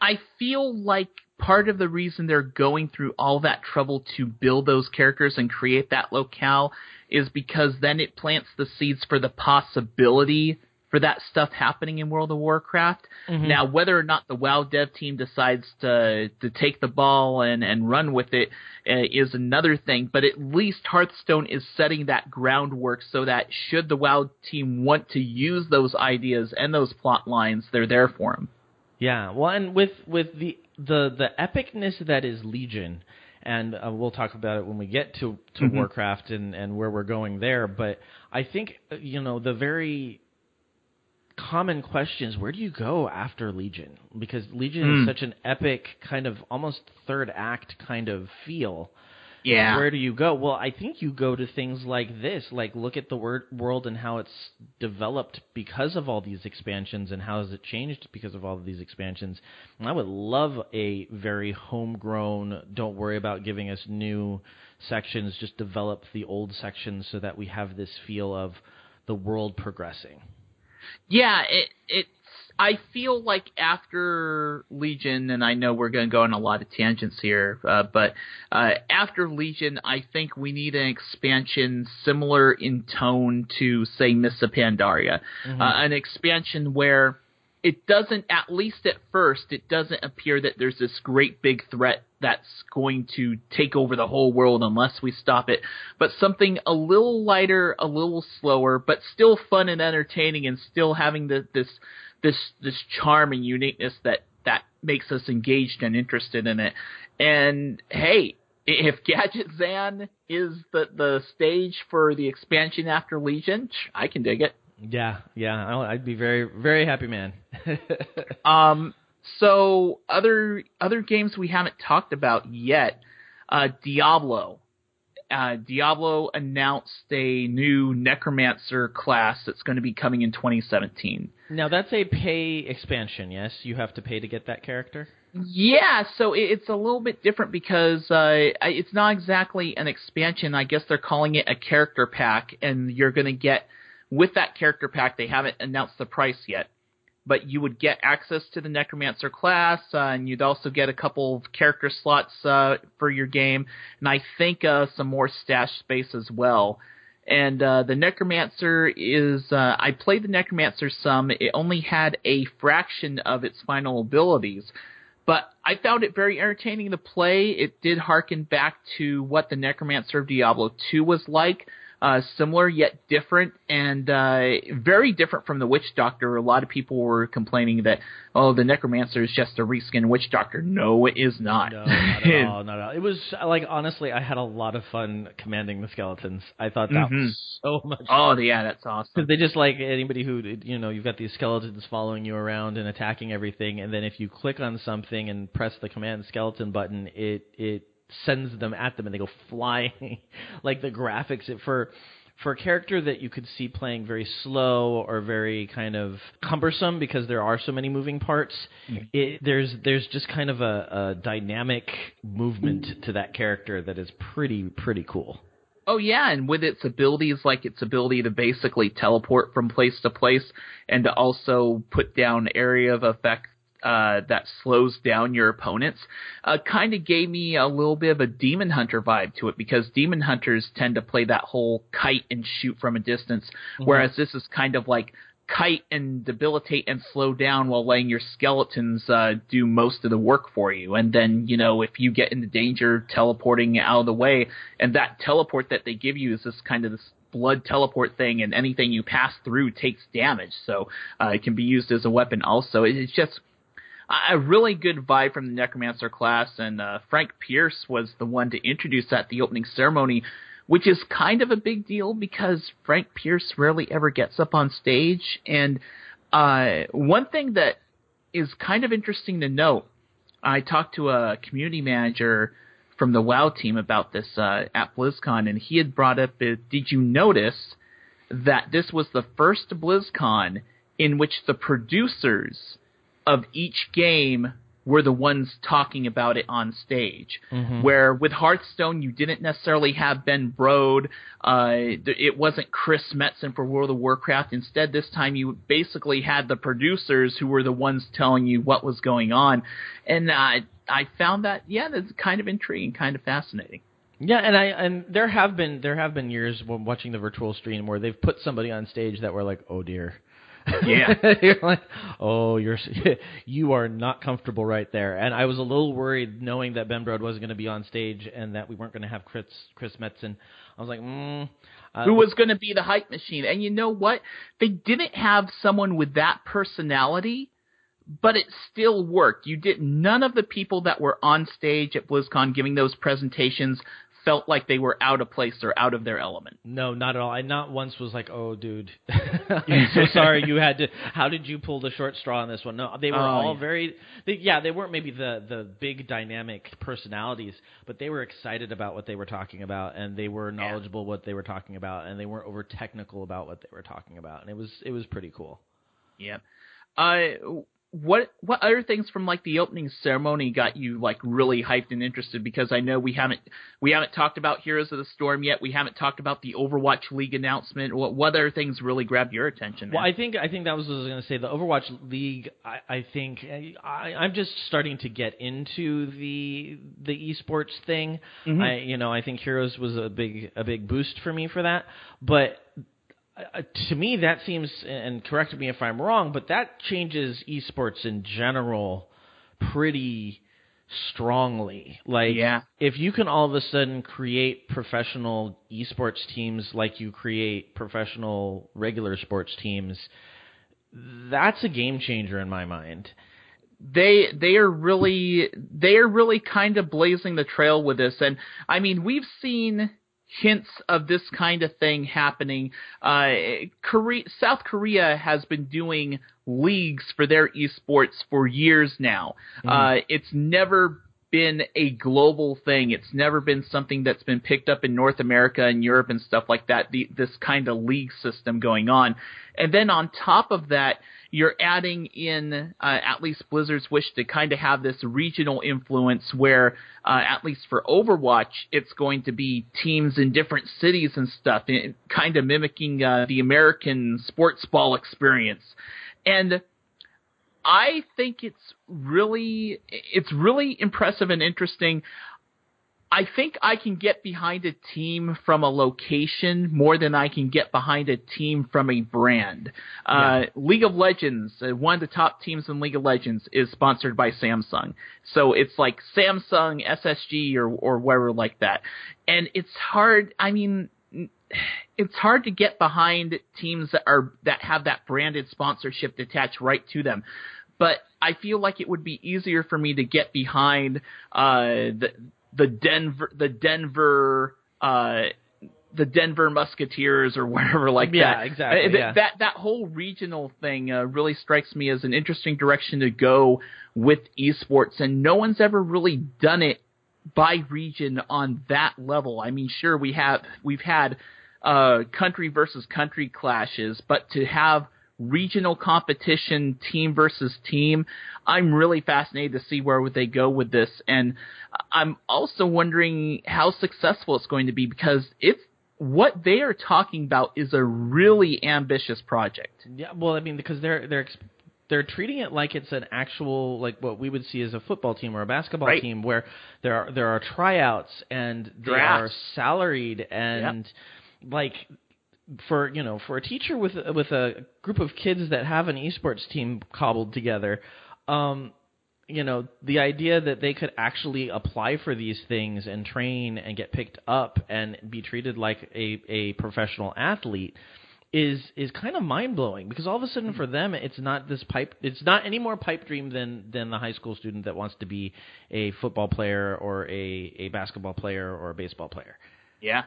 I feel like part of the reason they're going through all that trouble to build those characters and create that locale is because then it plants the seeds for the possibility for that stuff happening in World of Warcraft. Mm-hmm. Now, whether or not the WoW dev team decides to to take the ball and and run with it uh, is another thing. But at least Hearthstone is setting that groundwork so that should the WoW team want to use those ideas and those plot lines, they're there for them. Yeah, well, and with with the the the epicness that is Legion. And uh, we'll talk about it when we get to, to mm-hmm. Warcraft and, and where we're going there. But I think uh, you know the very common questions where do you go after Legion? Because Legion mm. is hmm. such an epic kind of almost third act kind of feel. Yeah. Where do you go? Well, I think you go to things like this, like look at the word, world and how it's developed because of all these expansions and how has it changed because of all of these expansions. And I would love a very homegrown, don't worry about giving us new sections, just develop the old sections so that we have this feel of the world progressing. Yeah, it it's. I feel like after Legion, and I know we're going to go on a lot of tangents here, uh, but uh, after Legion, I think we need an expansion similar in tone to, say, Mists of Pandaria, mm-hmm. uh, an expansion where it doesn't, at least at first, it doesn't appear that there's this great big threat that's going to take over the whole world unless we stop it. But something a little lighter, a little slower, but still fun and entertaining, and still having the, this this this charm and uniqueness that that makes us engaged and interested in it. And hey, if Gadgetzan is the the stage for the expansion after Legion, I can dig it. Yeah, yeah, I'd be very, very happy, man. um, so other other games we haven't talked about yet. Uh, Diablo. Uh, Diablo announced a new Necromancer class that's going to be coming in 2017. Now that's a pay expansion, yes? You have to pay to get that character. Yeah, so it's a little bit different because uh, it's not exactly an expansion. I guess they're calling it a character pack, and you're going to get with that character pack, they haven't announced the price yet, but you would get access to the Necromancer class, uh, and you'd also get a couple of character slots uh, for your game, and I think uh, some more stash space as well. And uh, the Necromancer is, uh, I played the Necromancer some. It only had a fraction of its final abilities, but I found it very entertaining to play. It did harken back to what the Necromancer of Diablo 2 was like uh, similar yet different, and uh, very different from the Witch Doctor. A lot of people were complaining that oh, the Necromancer is just a reskin Witch Doctor. No, it is not. No, not at all. Not at all. It was like honestly, I had a lot of fun commanding the skeletons. I thought that mm-hmm. was so much. Oh yeah, that's awesome. Because they just like anybody who you know, you've got these skeletons following you around and attacking everything, and then if you click on something and press the command skeleton button, it it sends them at them and they go flying. like the graphics it, for for a character that you could see playing very slow or very kind of cumbersome because there are so many moving parts, mm-hmm. it, there's there's just kind of a, a dynamic movement to that character that is pretty pretty cool. Oh yeah, and with its abilities like its ability to basically teleport from place to place and to also put down area of effect uh, that slows down your opponents uh, kind of gave me a little bit of a demon hunter vibe to it because demon hunters tend to play that whole kite and shoot from a distance, mm-hmm. whereas this is kind of like kite and debilitate and slow down while letting your skeletons uh, do most of the work for you. And then, you know, if you get into danger, teleporting out of the way, and that teleport that they give you is this kind of this blood teleport thing, and anything you pass through takes damage. So uh, it can be used as a weapon also. It's just a really good vibe from the Necromancer class, and uh, Frank Pearce was the one to introduce at the opening ceremony, which is kind of a big deal because Frank Pearce rarely ever gets up on stage. And uh, one thing that is kind of interesting to note, I talked to a community manager from the WoW team about this uh, at BlizzCon, and he had brought up, uh, did you notice that this was the first BlizzCon in which the producers of each game were the ones talking about it on stage. Mm-hmm. Where with Hearthstone, you didn't necessarily have Ben Brode. Uh, it wasn't Chris Metzen for World of Warcraft. Instead, this time you basically had the producers who were the ones telling you what was going on. And uh, I found that, yeah, that's kind of intriguing, kind of fascinating. Yeah, and I and there have been there have been years when watching the virtual stream where they've put somebody on stage that were like, "Oh dear, yeah, you're like, oh, you're you are not comfortable right there. And I was a little worried knowing that Ben Brode wasn't going to be on stage and that we weren't going to have Chris Chris Metzen. I was like, mm, uh, who was going to be the hype machine? And you know what? They didn't have someone with that personality but it still worked. You did none of the people that were on stage at BlizzCon giving those presentations felt like they were out of place or out of their element. No, not at all. I not once was like, "Oh, dude, I'm so sorry you had to. How did you pull the short straw on this one?" No, they were oh, all yeah. very. They, yeah, they weren't maybe the the big dynamic personalities, but they were excited about what they were talking about, and they were knowledgeable yeah. what they were talking about, and they weren't over technical about what they were talking about, and it was it was pretty cool. Yeah. Uh, what what other things from like the opening ceremony got you like really hyped and interested? Because I know we haven't we haven't talked about Heroes of the Storm yet. We haven't talked about the Overwatch League announcement. What what other things really grabbed your attention man? Well I think I think that was what I was going to say the Overwatch League I, I think I, I'm just starting to get into the the esports thing. Mm-hmm. I you know I think Heroes was a big a big boost for me for that. But uh, to me, that seems, and correct me if I'm wrong, but that changes esports in general pretty strongly. Like, yeah. if you can all of a sudden create professional esports teams like you create professional regular sports teams, that's a game changer in my mind they they are really they are really kind of blazing the trail with this and i mean we've seen hints of this kind of thing happening. Uh, Korea, South Korea has been doing leagues for their esports for years now. Mm. Uh, it's never been a global thing. It's never been something that's been picked up in North America and Europe and stuff like that. The, this kind of league system going on, and then on top of that, you're adding in uh, at least Blizzard's wish to kind of have this regional influence where uh, at least for Overwatch it's going to be teams in different cities and stuff, and kind of mimicking uh, the American sports ball experience. And I think it's really it's really impressive and interesting. I think I can get behind a team from a location more than I can get behind a team from a brand. Uh, League of Legends, uh, one of the top teams in League of Legends, is sponsored by Samsung. So it's like Samsung, SSG, or or whatever like that. And it's hard. I mean, it's hard to get behind teams that are that have that branded sponsorship attached right to them. But I feel like it would be easier for me to get behind uh, the the Denver the Denver uh, the Denver Musketeers or whatever like Yeah, that. exactly, Uh, th- yeah. Exactly. That that whole regional thing uh, really strikes me as an interesting direction to go with esports, and no one's ever really done it by region on that level. I mean, sure we have we've had uh, country versus country clashes, but to have regional competition, team versus team, I'm really fascinated to see where would they go with this, and I'm also wondering how successful it's going to be because it's what they are talking about is a really ambitious project. Yeah, well, I mean, because they're they're they're treating it like it's an actual like what we would see as a football team or a basketball Right. team, where there are there are tryouts and they Drafts. are salaried and like for you know for a teacher with with a group of kids that have an esports team cobbled together, um, you know the idea that they could actually apply for these things and train and get picked up and be treated like a a professional athlete is is kind of mind blowing because all of a sudden for them it's not this pipe it's not any more pipe dream than than the high school student that wants to be a football player or a a basketball player or a baseball player. Yeah.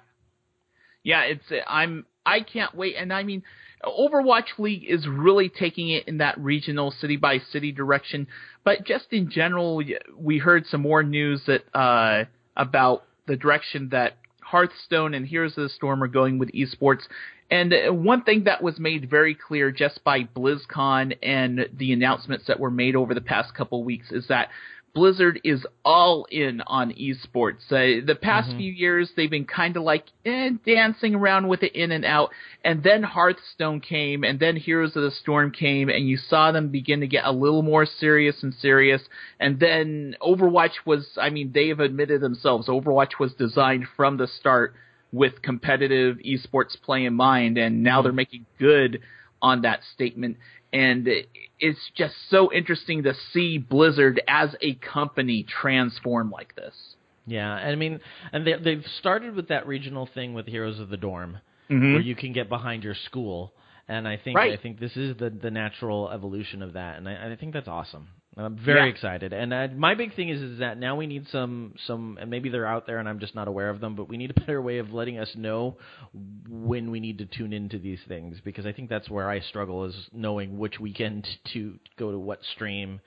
Yeah, it's I'm I can't wait and I mean Overwatch League is really taking it in that regional city by city direction, but just in general we heard some more news that uh about the direction that Hearthstone and Heroes of the Storm are going with esports. And one thing that was made very clear just by BlizzCon and the announcements that were made over the past couple weeks is that Blizzard is all in on esports. Uh, the past few years, they've been kind of like eh, dancing around with it in and out, and then Hearthstone came, and then Heroes of the Storm came, and you saw them begin to get a little more serious and serious. And then Overwatch was, I mean, they have admitted themselves, Overwatch was designed from the start with competitive esports play in mind, and now they're making good on that statement. And it's just so interesting to see Blizzard as a company transform like this. Yeah, and I mean, and they they've started with that regional thing with Heroes of the Dorm, Mhm. where you can get behind your school, and I think Right. I think this is the the natural evolution of that, and I, I think that's awesome. And I'm very Yeah. excited, and uh, my big thing is is that now we need some some, and maybe they're out there and I'm just not aware of them, but we need a better way of letting us know when we need to tune into these things because I think that's where I struggle is knowing which weekend to go to what stream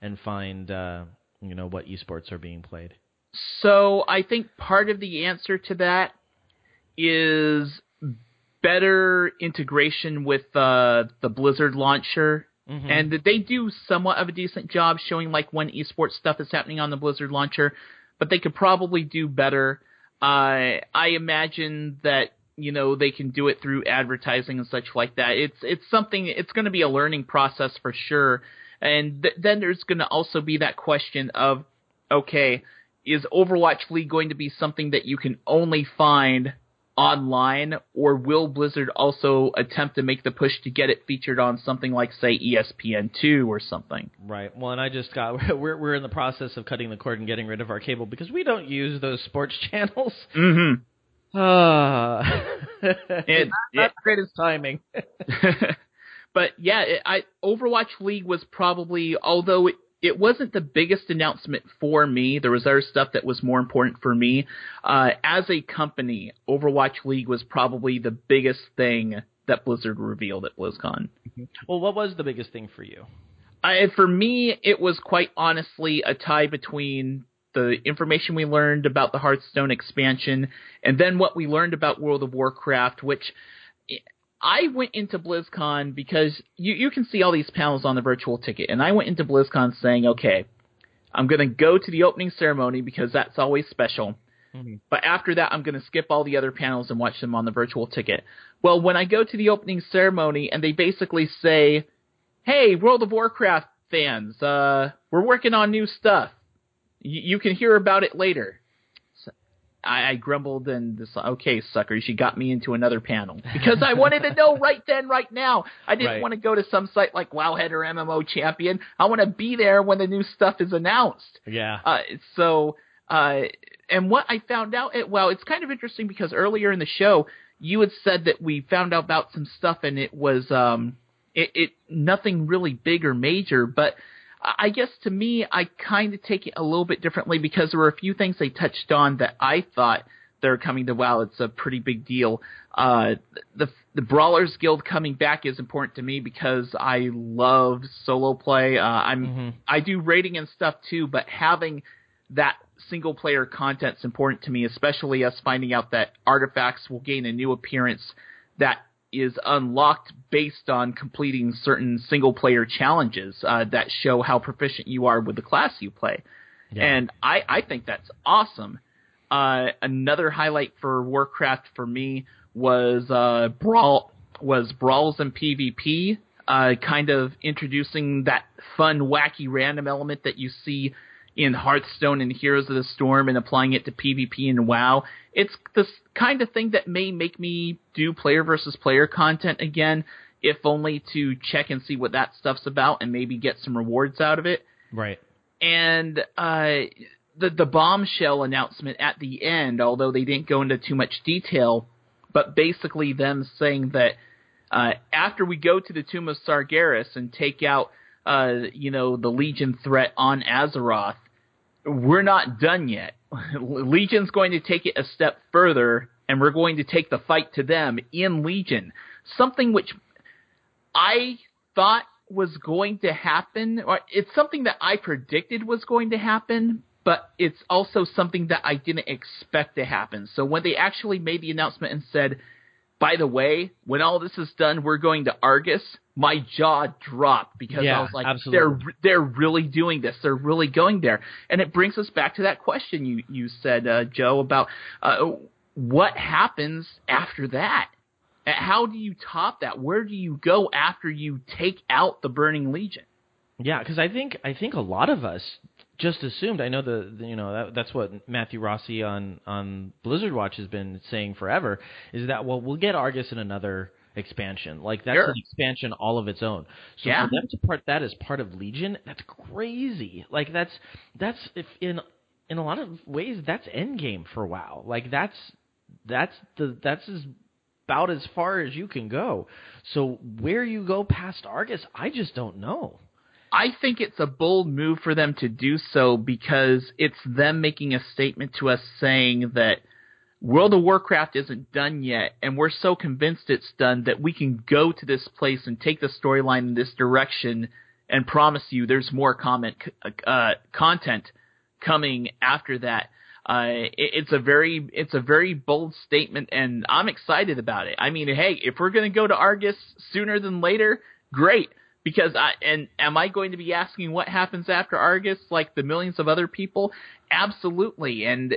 and find uh, you know what esports are being played. So I think part of the answer to that is better integration with uh, the Blizzard launcher. And they do somewhat of a decent job showing like when esports stuff is happening on the Blizzard launcher, but they could probably do better. Uh, I imagine that you know they can do it through advertising and such like that. It's it's something. It's going to be a learning process for sure. And th- then there's going to also be that question of, okay, is Overwatch League going to be something that you can only find online, or will Blizzard also attempt to make the push to get it featured on something like, say, E ESPN2 or something? Right. Well, and I just got we're we're in the process of cutting the cord and getting rid of our cable because we don't use those sports channels. Mm-hmm. It- not, it- not the greatest timing. but yeah, it, I Overwatch League was probably, although it, it wasn't the biggest announcement for me. There was other stuff that was more important for me. Uh, as a company, Overwatch League was probably the biggest thing that Blizzard revealed at BlizzCon. well, what was the biggest thing for you? I, for me, it was quite honestly a tie between the information we learned about the Hearthstone expansion and then what we learned about World of Warcraft, which I went into BlizzCon because you, you can see all these panels on the virtual ticket, and I went into BlizzCon saying, okay, I'm going to go to the opening ceremony because that's always special. But after that, I'm going to skip all the other panels and watch them on the virtual ticket. Well, when I go to the opening ceremony and they basically say, hey, World of Warcraft fans, uh, we're working on new stuff. Y- you can hear about it later. I, I grumbled and this, okay, suckers, you got me into another panel because I wanted to know right then, right now. I didn't Right. want to go to some site like Wowhead or MMO Champion. I want to be there when the new stuff is announced. Yeah. Uh, so, uh, and what I found out, it, well, it's kind of interesting because earlier in the show, you had said that we found out about some stuff and it was, um, it, it nothing really big or major, but I guess to me, I kind of take it a little bit differently because there were a few things they touched on that I thought they're coming to WoW. It's a pretty big deal. Uh, the the Brawlers Guild coming back is important to me because I love solo play. Uh, I'm Mhm. I do rating and stuff too, but having that single player content's important to me, especially us finding out that artifacts will gain a new appearance that is unlocked based on completing certain single player challenges uh, that show how proficient you are with the class you play. Yeah. And I, I think that's awesome. Uh, another highlight for Warcraft for me was uh, brawl was brawls and PvP, uh, kind of introducing that fun, wacky, random element that you see in Hearthstone and Heroes of the Storm and applying it to PvP and WoW. It's the kind of thing that may make me do player versus player content again, if only to check and see what that stuff's about and maybe get some rewards out of it Right. and uh, the the bombshell announcement at the end, although they didn't go into too much detail, but basically them saying that uh, after we go to the tomb of Sargeras and take out uh, you know the Legion threat on Azeroth, we're not done yet. Legion's going to take it a step further, and we're going to take the fight to them in Legion. Something which I thought was going to happen, or it's something that I predicted was going to happen, but it's also something that I didn't expect to happen. So when they actually made the announcement and said, by the way, when all this is done, we're going to Argus, my jaw dropped because Yeah, I was like, absolutely. they're they're really doing this. They're really going there. And it brings us back to that question you you said, uh, Joe, about uh, what happens after that. Uh, How do you top that? Where do you go after you take out the Burning Legion? Yeah, because I think I think a lot of us just assumed. I know the, the you know that, that's what Matthew Rossi on on Blizzard Watch has been saying forever is that well we'll get Argus in another expansion like that's Sure. an expansion all of its own. So Yeah. for them to part that as part of Legion, that's crazy. Like that's that's if in in a lot of ways that's endgame for WoW. Like that's that's the that's as about as far as you can go. So where you go past Argus, I just don't know. I think it's a bold move for them to do so because it's them making a statement to us saying that World of Warcraft isn't done yet, and we're so convinced it's done that we can go to this place and take the storyline in this direction and promise you there's more comment uh, content coming after that. Uh, it, it's a very it's a very bold statement, and I'm excited about it. I mean, hey, if we're gonna go to Argus sooner than later, great. Because I and am I going to be asking what happens after Argus like the millions of other people? Absolutely. And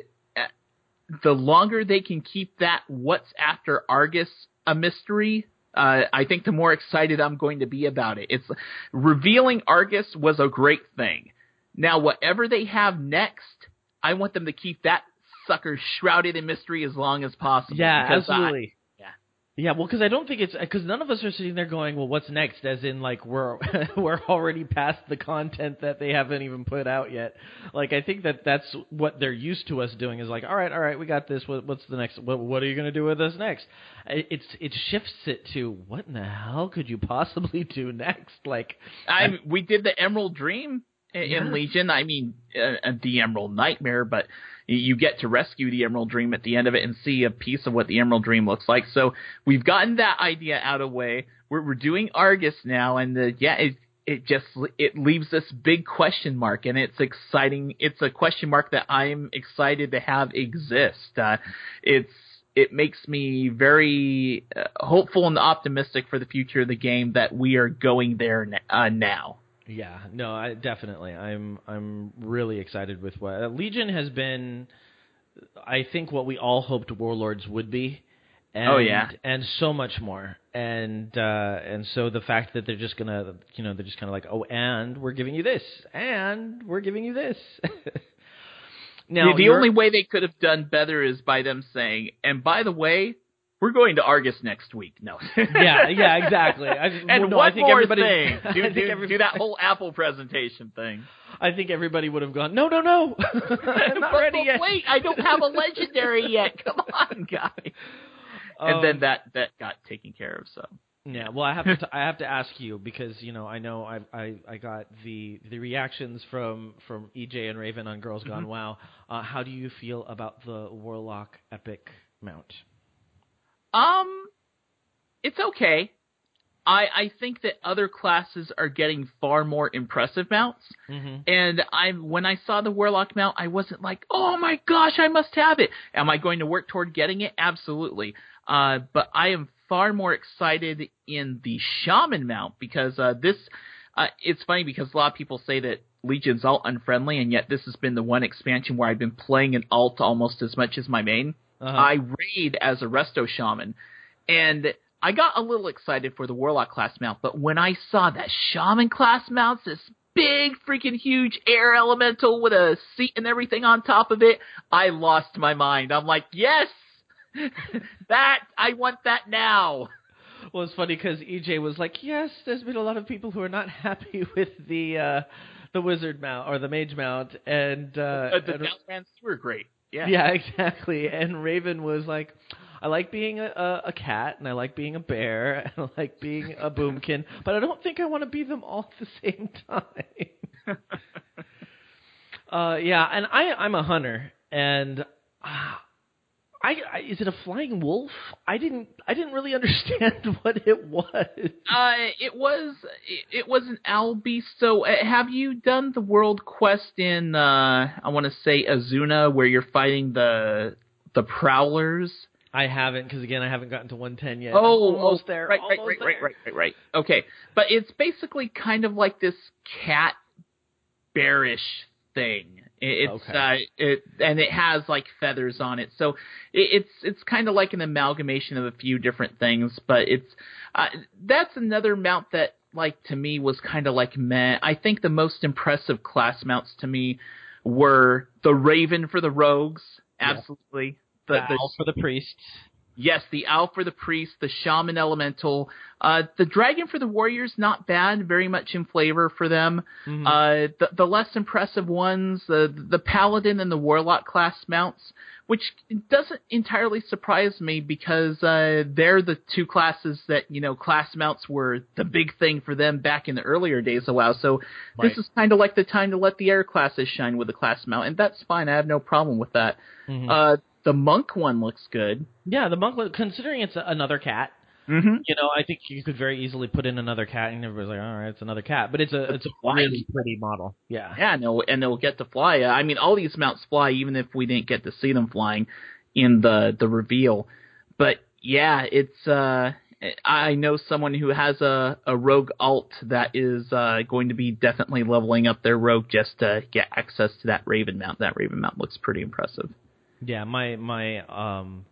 the longer they can keep that what's after Argus a mystery, uh, I think the more excited I'm going to be about it. It's revealing Argus was a great thing. Now, whatever they have next, I want them to keep that sucker shrouded in mystery as long as possible. Yeah, absolutely. Yeah. Yeah, well, because I don't think it's because none of us are sitting there going, "Well, what's next?" As in, like we're we're already past the content that they haven't even put out yet. Like I think that that's what they're used to us doing is like, "All right, all right, we got this. What, what's the next? What, what are you going to do with us next?" It- It's it shifts it to what in the hell could you possibly do next? Like, I we did the Emerald Dream in, in Legion. I mean, uh, the Emerald Nightmare, but you get to rescue the Emerald Dream at the end of it and see a piece of what the Emerald Dream looks like. So we've gotten that idea out of the way. We're we're doing Argus now, and uh, yeah, it it just it leaves this big question mark, and it's exciting. It's a question mark that I'm excited to have exist. Uh, it's it makes me very uh, hopeful and optimistic for the future of the game that we are going there uh, now. Yeah, no, I definitely. I'm I'm really excited with what uh, Legion has been. I think what we all hoped Warlords would be, And, Oh, yeah. and so much more. And uh, and so the fact that they're just gonna, you know, they're just kind of like, oh, and we're giving you this, and we're giving you this. now the the only way they could have done better is by them saying, and by the way, we're going to Argus next week. No. yeah, yeah, exactly. I, and well, no, one I think more everybody, thing. Do, think do, everybody- do that whole Apple presentation thing. I think everybody would have gone, no, no, no, I'm not But- ready but yet. Wait, I don't have a legendary yet. Come on, guy. and Um, then that that got taken care of. So Yeah, well, I have to. T- I have to ask you because you know I know I I, I got the the reactions from from EJ and Raven on Girls Gone Wow. Uh, how do you feel about the Warlock Epic mount? Um, it's okay. I I think that other classes are getting far more impressive mounts, Mm-hmm. and I when I saw the Warlock mount, I wasn't like, oh my gosh, I must have it. Am I going to work toward getting it? Absolutely. Uh, but I am far more excited in the Shaman mount because uh, this. Uh, it's funny because a lot of people say that Legion's alt unfriendly, and yet this has been the one expansion where I've been playing an alt almost as much as my main. Uh-huh. I raid as a resto shaman, and I got a little excited for the warlock class mount. But when I saw that shaman class mount, this big freaking huge air elemental with a seat and everything on top of it, I lost my mind. I'm like, yes, that I want that now. Well, it's funny because EJ was like, "Yes, there's been a lot of people who are not happy with the uh, the wizard mount or the mage mount," and uh, Uh, the and- were great. Yeah. yeah, exactly. And Raven was like, "I like being a, a, a cat, and I like being a bear, and I like being a boomkin, but I don't think I want to be them all at the same time." uh, yeah, and I I'm a hunter, and. Uh, I, I is it a flying wolf? I didn't I didn't really understand what it was. Uh, it was it, it was an owl beast. So, uh, have you done the world quest in uh, I want to say Azsuna, where you're fighting the the prowlers? I haven't because again I haven't gotten to 110 yet. Oh, I'm almost oh, there. Right, right, almost right, right, there. right, right, right. Okay, but it's basically kind of like this cat bearish thing. It- It's Okay. uh, it and it has like feathers on it, so it, it's it's kind of like an amalgamation of a few different things. But it's uh, that's another mount that like to me was kind of like meh. I think the most impressive class mounts to me were the Raven for the rogues, absolutely. The, The the owl for the priests. Yes, the owl for the priest, the shaman elemental, uh, the dragon for the warriors, not bad, very much in flavor for them. Mhm. Uh, the, the less impressive ones, the the paladin and the warlock class mounts, which doesn't entirely surprise me because uh, they're the two classes that you know class mounts were the big thing for them back in the earlier days of WoW. So Right. this is kind of like the time to let the air classes shine with the class mount, and that's fine. I have no problem with that. Mhm. The monk one looks good. yeah, the monk. Considering it's another cat, Mm-hmm. you know, I think you could very easily put in another cat, and everybody's like, "All right, it's another cat," but it's a it's a really pretty model. Yeah. Yeah, and they'll, and they'll get to fly. I mean, all these mounts fly, even if we didn't get to see them flying in the the reveal. But yeah, it's. uh I know someone who has a, a rogue alt that is uh, going to be definitely leveling up their rogue just to get access to that Raven mount. That Raven mount looks pretty impressive. Yeah, my my um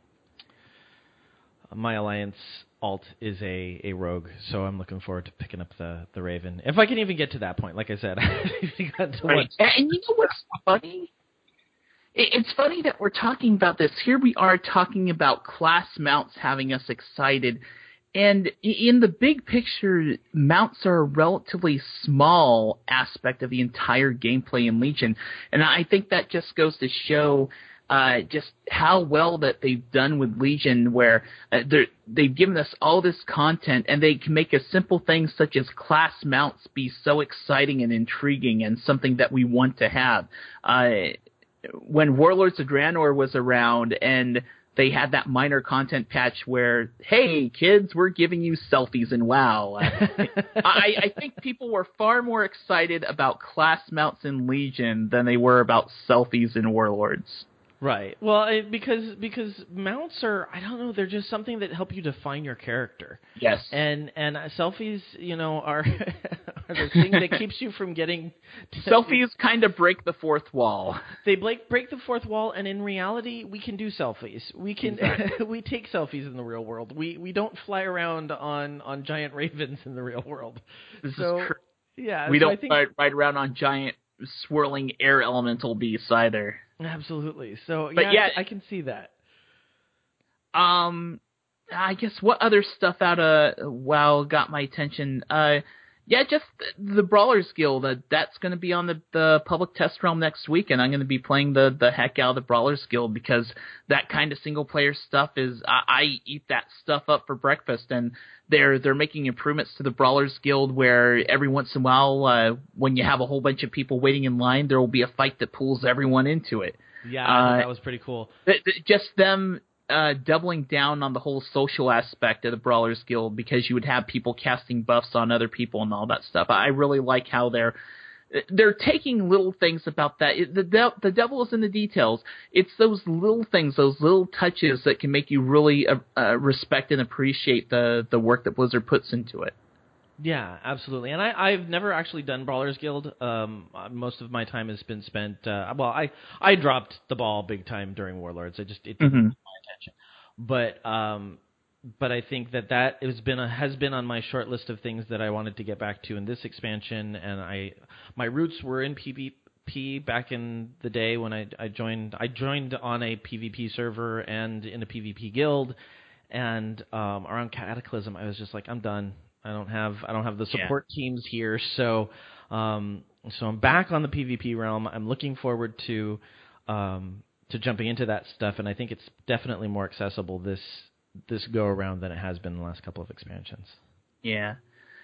my alliance alt is a a rogue, so I'm looking forward to picking up the the raven. If I can even get to that point, like I said, I haven't even to one. And, and you know what's funny? It's funny that we're talking about this. Here we are talking about class mounts having us excited. And in the big picture, mounts are a relatively small aspect of the entire gameplay in Legion. And I think that just goes to show uh, just how well that they've done with Legion, where uh, they've given us all this content, and they can make a simple thing such as class mounts be so exciting and intriguing, and something that we want to have. Uh, when Warlords of Draenor was around, and they had that minor content patch where, hey kids, we're giving you selfies in WoW. I, I think people were far more excited about class mounts in Legion than they were about selfies in Warlords. Right. Well, it, because because mounts are I don't know they're just something that help you define your character. Yes. And and uh, selfies, you know, are are the thing that keeps you from getting selfies kind of break the fourth wall. They break break the fourth wall, and in reality, we can do selfies. We can exactly. we take selfies in the real world. We we don't fly around on on giant ravens in the real world. This so. Yeah, we so don't think, ride, ride around on giant swirling air elemental beasts either. Absolutely. So, but yeah, yeah, I can see that. Um, I guess what other stuff out of WoW got my attention? Uh, yeah, just the Brawlers Guild. Uh, that's going to be on the the public test realm next week, and I'm going to be playing the the heck out of the Brawlers Guild because that kind of single player stuff is I, I eat that stuff up for breakfast, and they're they're making improvements to the Brawlers Guild where every once in a while, uh, when you have a whole bunch of people waiting in line, there will be a fight that pulls everyone into it. Yeah, uh, that was pretty cool. Th- th- just them uh, doubling down on the whole social aspect of the Brawlers Guild because you would have people casting buffs on other people and all that stuff. I really like how they're they're taking little things about that. It, the de- the devil is in the details. It's those little things, those little touches that can make you really uh, uh, respect and appreciate the the work that Blizzard puts into it. Yeah, absolutely. And I, I've never actually done Brawlers Guild. Um, most of my time has been spent. Uh, well, I I dropped the ball big time during Warlords. I just it mm-hmm. Attention. But um, but I think that that has been a, has been on my short list of things that I wanted to get back to in this expansion. And I my roots were in PvP back in the day when I I joined I joined on a PvP server and in a PvP guild. And um, around Cataclysm, I was just like, I'm done. I don't have I don't have the support yeah. teams here, so um, so I'm back on the PvP realm. I'm looking forward to um, to jumping into that stuff, and I think it's definitely more accessible this this go around than it has been in the last couple of expansions. Yeah.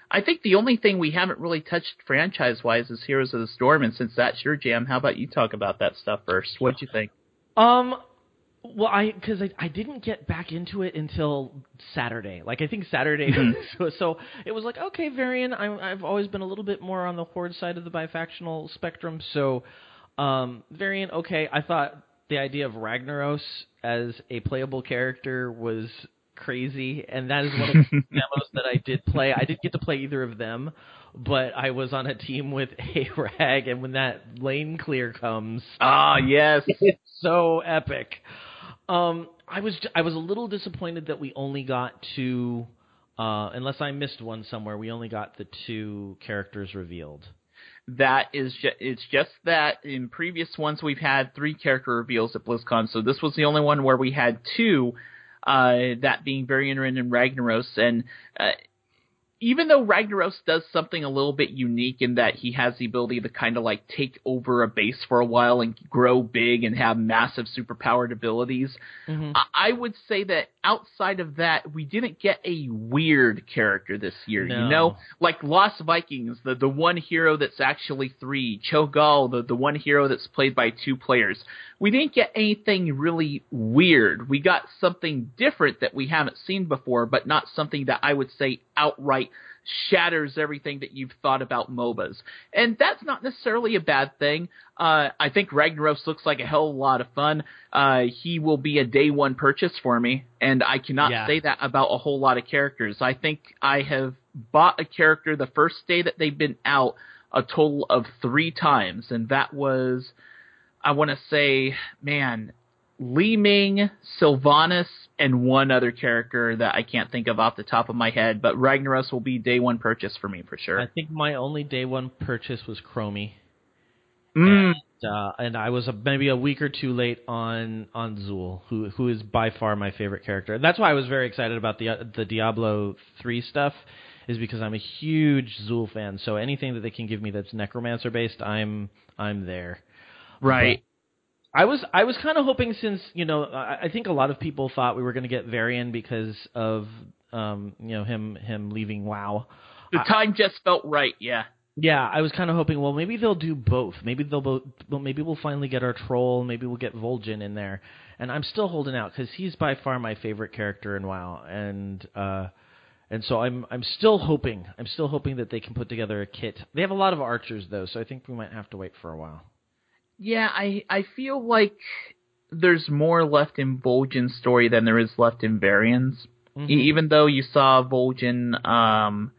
I think the only thing we haven't really touched franchise wise is Heroes of the Storm, and since that's your jam, how about you talk about that stuff first? What'd you think? Um, well, I because I, I didn't get back into it until Saturday. Like I think Saturday, so, so it was like okay, Varian. I'm, I've always been a little bit more on the horde side of the bifactional spectrum. So, um, Varian, okay. I thought the idea of Ragnaros as a playable character was crazy, and that is one of the demos that I did play. I didn't get to play either of them, but I was on a team with a rag, and when that lane clear comes, ah, yes, it's so epic. Um, I was I was a little disappointed that we only got two, uh, unless I missed one somewhere. We only got the two characters revealed. That is, ju- it's just that in previous ones we've had three character reveals at BlizzCon, so this was the only one where we had two. Uh, that being Varian and Ragnaros, and uh, even though Ragnaros does something a little bit unique in that he has the ability to kind of like take over a base for a while and grow big and have massive superpowered abilities, mm-hmm. I would say that outside of that, we didn't get a weird character this year. No. You know, like Lost Vikings, the the one hero that's actually three, Cho'Gall, the the one hero that's played by two players. We didn't get anything really weird. We got something different that we haven't seen before, but not something that I would say outright shatters everything that you've thought about MOBAs. And that's not necessarily a bad thing. Uh, I think Ragnaros looks like a hell of a lot of fun. Uh, he will be a day one purchase for me, and I cannot yeah. say that about a whole lot of characters. I think I have bought a character the first day that they've been out a total of three times, and that was, I want to say, man, Li Ming, Sylvanas, and one other character that I can't think of off the top of my head, but Ragnaros will be day one purchase for me for sure. I think my only day one purchase was Chromie. Mm. And, uh, and I was a, maybe a week or two late on on Xul, who who is by far my favorite character. And that's why I was very excited about the uh, the Diablo three stuff, is because I'm a huge Xul fan. So anything that they can give me that's necromancer based, I'm I'm there. Right. I was I was kind of hoping since you know I, I think a lot of people thought we were going to get Varian because of um you know him him leaving WoW. The time just felt right. Yeah. Yeah, I was kind of hoping. Well, maybe they'll do both. Maybe they'll both. Well, maybe we'll finally get our troll. Maybe we'll get Vol'jin in there. And I'm still holding out because he's by far my favorite character in WoW. And uh, and so I'm I'm still hoping. I'm still hoping that they can put together a kit. They have a lot of archers though, so I think we might have to wait for a while. Yeah, I I feel like there's more left in Vol'jin's story than there is left in Varian's. Mhm. E- even though you saw Vol'jin, um,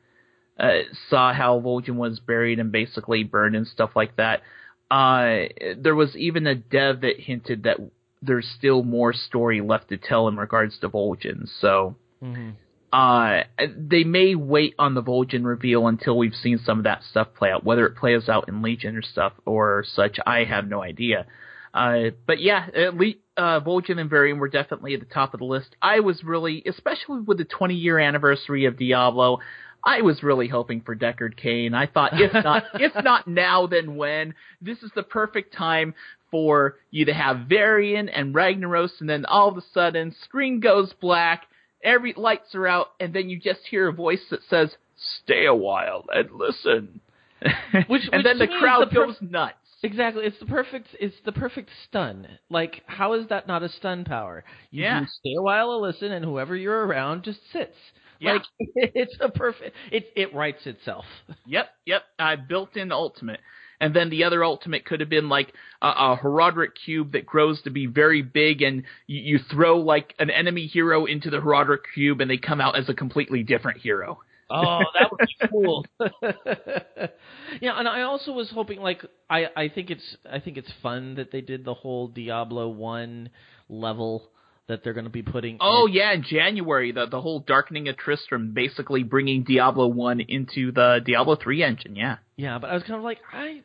uh, saw how Vol'jin was buried and basically burned and stuff like that. Uh, there was even a dev that hinted that there's still more story left to tell in regards to Vol'jin. So, Mhm. Uh, they may wait on the Vol'jin reveal until we've seen some of that stuff play out. Whether it plays out in Legion or stuff or such, I have no idea. Uh, but yeah, at least, uh, Vol'jin and Varian were definitely at the top of the list. I was really, especially with the 20 year anniversary of Diablo, I was really hoping for Deckard Cain. I thought if not, if not now, then when? This is the perfect time for you to have Varian and Ragnaros, and then all of a sudden, screen goes black, every lights are out, and then you just hear a voice that says, "Stay a while and listen." Which- and which then the to me is crowd the perf- goes nuts. Exactly. It's the perfect. It's the perfect stun. Like, how is that not a stun power? You Yeah. stay a while to listen, and whoever you're around just sits. Yeah. Like, it's a perfect. It it writes itself. Yep, yep. I built in ultimate. And then the other ultimate could have been like a, a Horadric cube that grows to be very big, and you, you throw like an enemy hero into the Horadric cube, and they come out as a completely different hero. Oh, that would be cool. yeah, and I also was hoping like I I think it's I think it's fun that they did the whole Diablo 1 level that they're going to be putting Oh in. yeah, in January, the the whole Darkening of Tristram, basically bringing Diablo one into the Diablo three engine. Yeah. Yeah, but I was kind of like I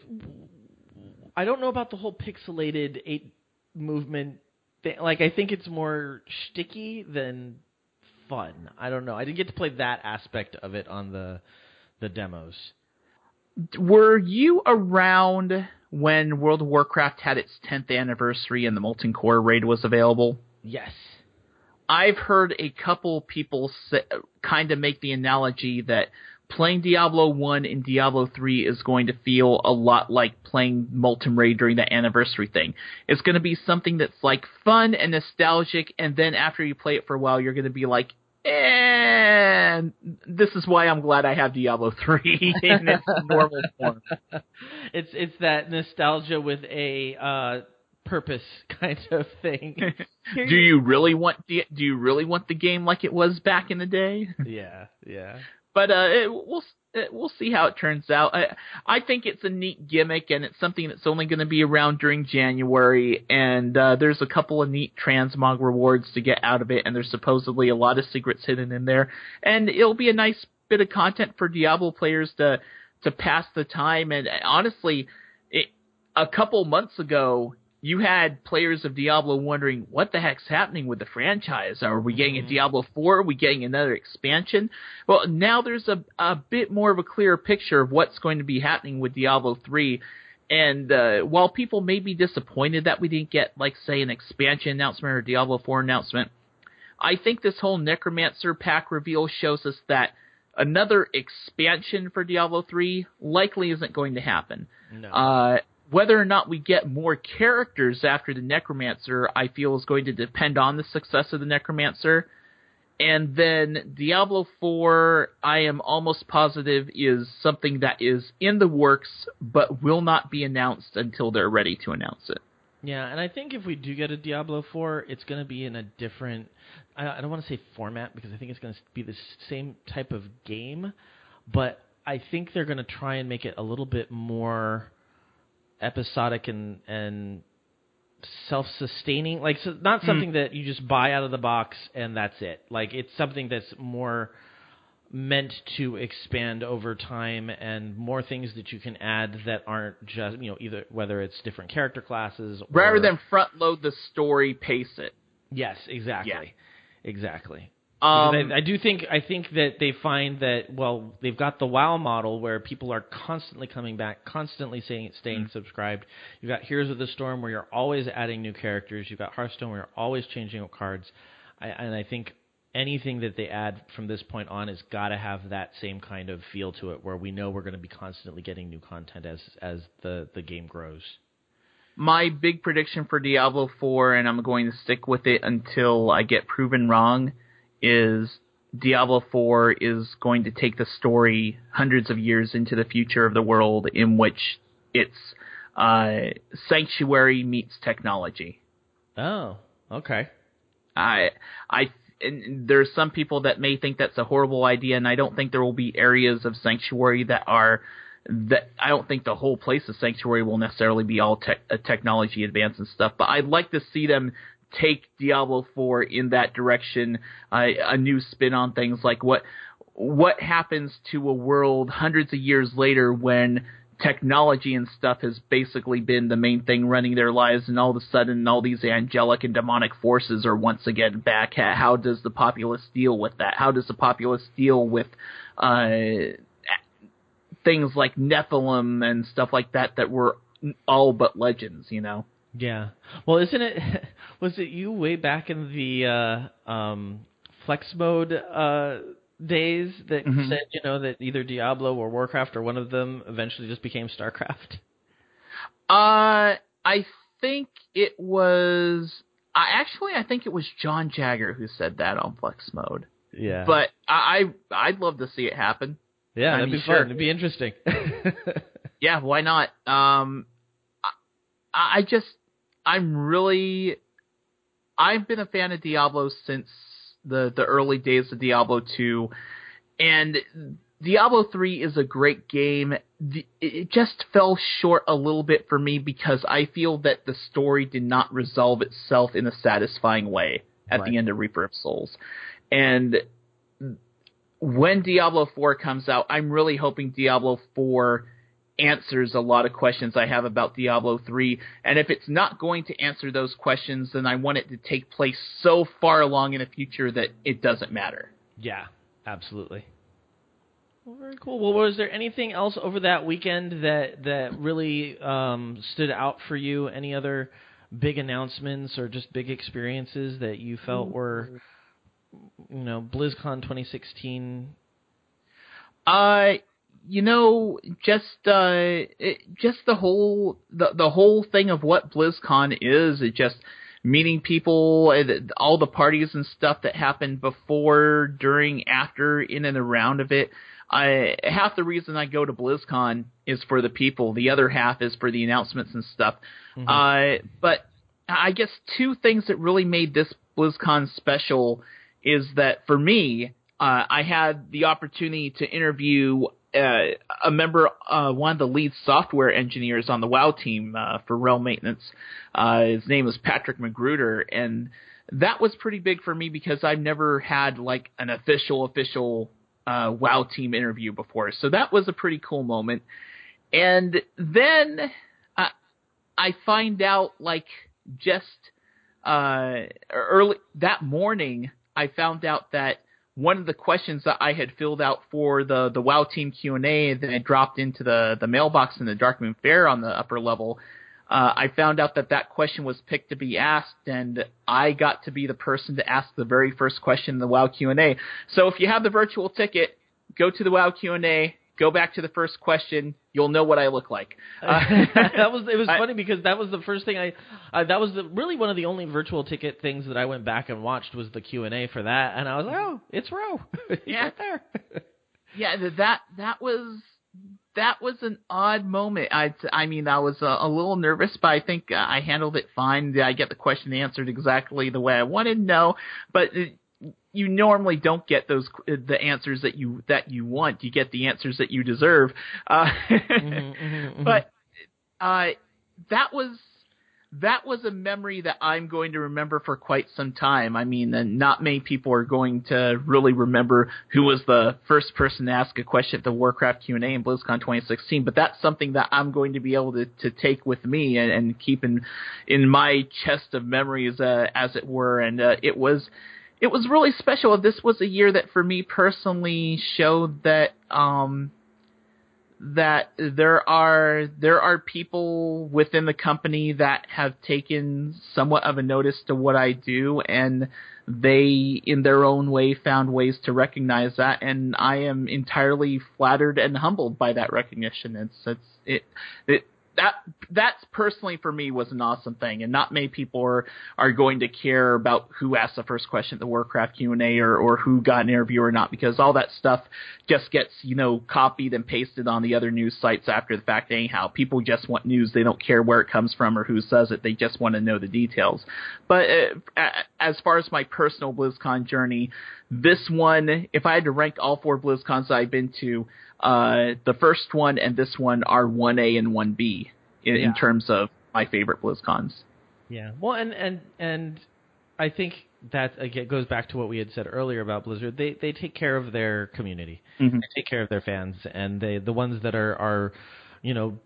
I don't know about the whole pixelated 8 movement thing. Like I think it's more sticky than fun. I don't know. I didn't get to play that aspect of it on the the demos. Were you around when World of Warcraft had its 10th anniversary and the Molten Core raid was available? Yes. I've heard a couple people kind of make the analogy that playing Diablo 1 and Diablo 3 is going to feel a lot like playing Molten Raid during the anniversary thing. It's going to be something that's like fun and nostalgic, and then after you play it for a while, you're going to be like, and this is why I'm glad I have Diablo 3 in its normal form. it's it's that nostalgia with a uh purpose kind of thing. Do you really want the do you really want the game like it was back in the day? Yeah, yeah. but uh, it, we'll it, we'll see how it turns out. I, I think it's a neat gimmick, and it's something that's only going to be around during January. And uh, there's a couple of neat transmog rewards to get out of it, and there's supposedly a lot of secrets hidden in there. And it'll be a nice bit of content for Diablo players to to pass the time. And honestly, it, a couple months ago, you had players of Diablo wondering what the heck's happening with the franchise. Are we getting a Diablo 4? Are we getting another expansion? Well, now there's a, a bit more of a clearer picture of what's going to be happening with Diablo 3. And uh, while people may be disappointed that we didn't get, like, say, an expansion announcement or Diablo 4 announcement, I think this whole Necromancer pack reveal shows us that another expansion for Diablo 3 likely isn't going to happen. No. Uh, whether or not we get more characters after the Necromancer, I feel is going to depend on the success of the Necromancer. And then Diablo 4, I am almost positive is something that is in the works, but will not be announced until they're ready to announce it. Yeah, and I think if we do get a Diablo 4, it's going to be in a different. I, don't want to say format because I think it's going to be the same type of game, but I think they're going to try and make it a little bit more episodic and and self-sustaining. Like, so not hmm. something that you just buy out of the box and that's it. Like, it's something that's more meant to expand over time and more things that you can add that aren't just you know either whether it's different character classes or, Rather than front load the story, pace it. yes exactly Yeah. exactly Um, I, I do think I think that they find that well they've got the WoW model where people are constantly coming back, constantly staying staying subscribed. You've got Heroes of the Storm where you're always adding new characters. You've got Hearthstone where you're always changing up cards. I, and I think anything that they add from this point on has got to have that same kind of feel to it, where we know we're going to be constantly getting new content as as the the game grows. my big prediction for Diablo 4, and I'm going to stick with it until I get proven wrong, is Diablo 4 is going to take the story hundreds of years into the future of the world in which it's uh, sanctuary meets technology. Oh, okay. I I there's some people that may think that's a horrible idea, and I don't think there will be areas of sanctuary that are that I don't think the whole place of sanctuary will necessarily be all tech, uh, technology advanced and stuff. But I'd like to see them take Diablo 4 in that direction, uh, a new spin on things like what what happens to a world hundreds of years later when technology and stuff has basically been the main thing running their lives, and all of a sudden, all these angelic and demonic forces are once again back. How does the populace deal with that? How does the populace deal with uh, things like Nephilim and stuff like that that were all but legends? You know. Yeah. Well, isn't it? Was it you way back in the uh, um, flex mode? Uh, days that mm-hmm. said, you know, that either Diablo or Warcraft or one of them eventually just became StarCraft? Uh, I think it was. I actually, I think it was John Jagger who said that on Flex Mode. Yeah. But I, I'd love to see it happen. Yeah, I that'd mean, be fun. It'd be interesting. yeah, why not? Um, I, I just, I'm really, I've been a fan of Diablo since the the early days of Diablo 2 and Diablo 3 is a great game. It just fell short a little bit for me because I feel that the story did not resolve itself in a satisfying way at right. the end of Reaper of Souls. And when Diablo 4 comes out, I'm really hoping Diablo 4 answers a lot of questions I have about Diablo 3. And if it's not going to answer those questions, then I want it to take place so far along in the future that it doesn't matter. Yeah, absolutely. Well, very cool. Well, was there anything else over that weekend that that really um, stood out for you? Any other big announcements or just big experiences that you felt were, you know, BlizzCon 2016? Uh, you know, just uh, it, just the whole the the whole thing of what BlizzCon is, it just meeting people, all the parties and stuff that happened before, during, after, in and around of it. I half the reason I go to BlizzCon is for the people. The other half is for the announcements and stuff. Mm-hmm. Uh, but I guess two things that really made this BlizzCon special is that for me, uh, I had the opportunity to interview uh, a member, uh, one of the lead software engineers on the WoW team uh, for Realm Maintenance. Uh, his name was Patrick Magruder, and that was pretty big for me because I've never had like an official official uh, WoW team interview before, so that was a pretty cool moment. And then uh, I find out like just early that morning, I found out that one of the questions that I had filled out for the the WoW Team Q and A that I dropped into the the mailbox in the Darkmoon Faire on the upper level, uh, I found out that that question was picked to be asked, and I got to be the person to ask the very first question in the WoW Q and A. So if you have the virtual ticket, go to the WoW Q and A, go back to the first question. You'll know what I look like. Uh, that was it was I, funny because that was the first thing I uh, that was the, really one of the only virtual ticket things that I went back and watched was the Q and A for that, and I was like, oh, it's Rho, yeah, right there. yeah, that that was that was an odd moment. I I mean, I was a, a little nervous, but I think I handled it fine. Did I get the question answered exactly the way I wanted? No, but you normally don't get those the answers that you that you want. You get the answers that you deserve. Uh, mm-hmm, mm-hmm, mm-hmm. But uh, that was that was a memory that I'm going to remember for quite some time. I mean, not many people are going to really remember who was the first person to ask a question at the Warcraft Q&A in BlizzCon 2016, but that's something that I'm going to be able to, to take with me and, and keep in in my chest of memories, uh, as it were. And uh, it was it was really special. This was a year that for me personally showed that um, that there are there are people within the company that have taken somewhat of a notice to what I do and they in their own way found ways to recognize that and I am entirely flattered and humbled by that recognition. It's it's it it that that's personally for me was an awesome thing, and not many people are are going to care about who asked the first question at the Warcraft Q and A or or who got an interview or not, because all that stuff just gets you know copied and pasted on the other news sites after the fact. Anyhow, people just want news; they don't care where it comes from or who says it. They just want to know the details. But uh, as far as my personal BlizzCon journey, this one, if I had to rank all four BlizzCons I've been to uh, the first one and this one are 1A and 1B in, yeah. in terms of my favorite BlizzCons. Yeah. Well, and and and I think that again goes back to what we had said earlier about Blizzard. They they take care of their community. Mm-hmm. They take care of their fans, and they the ones that are are you know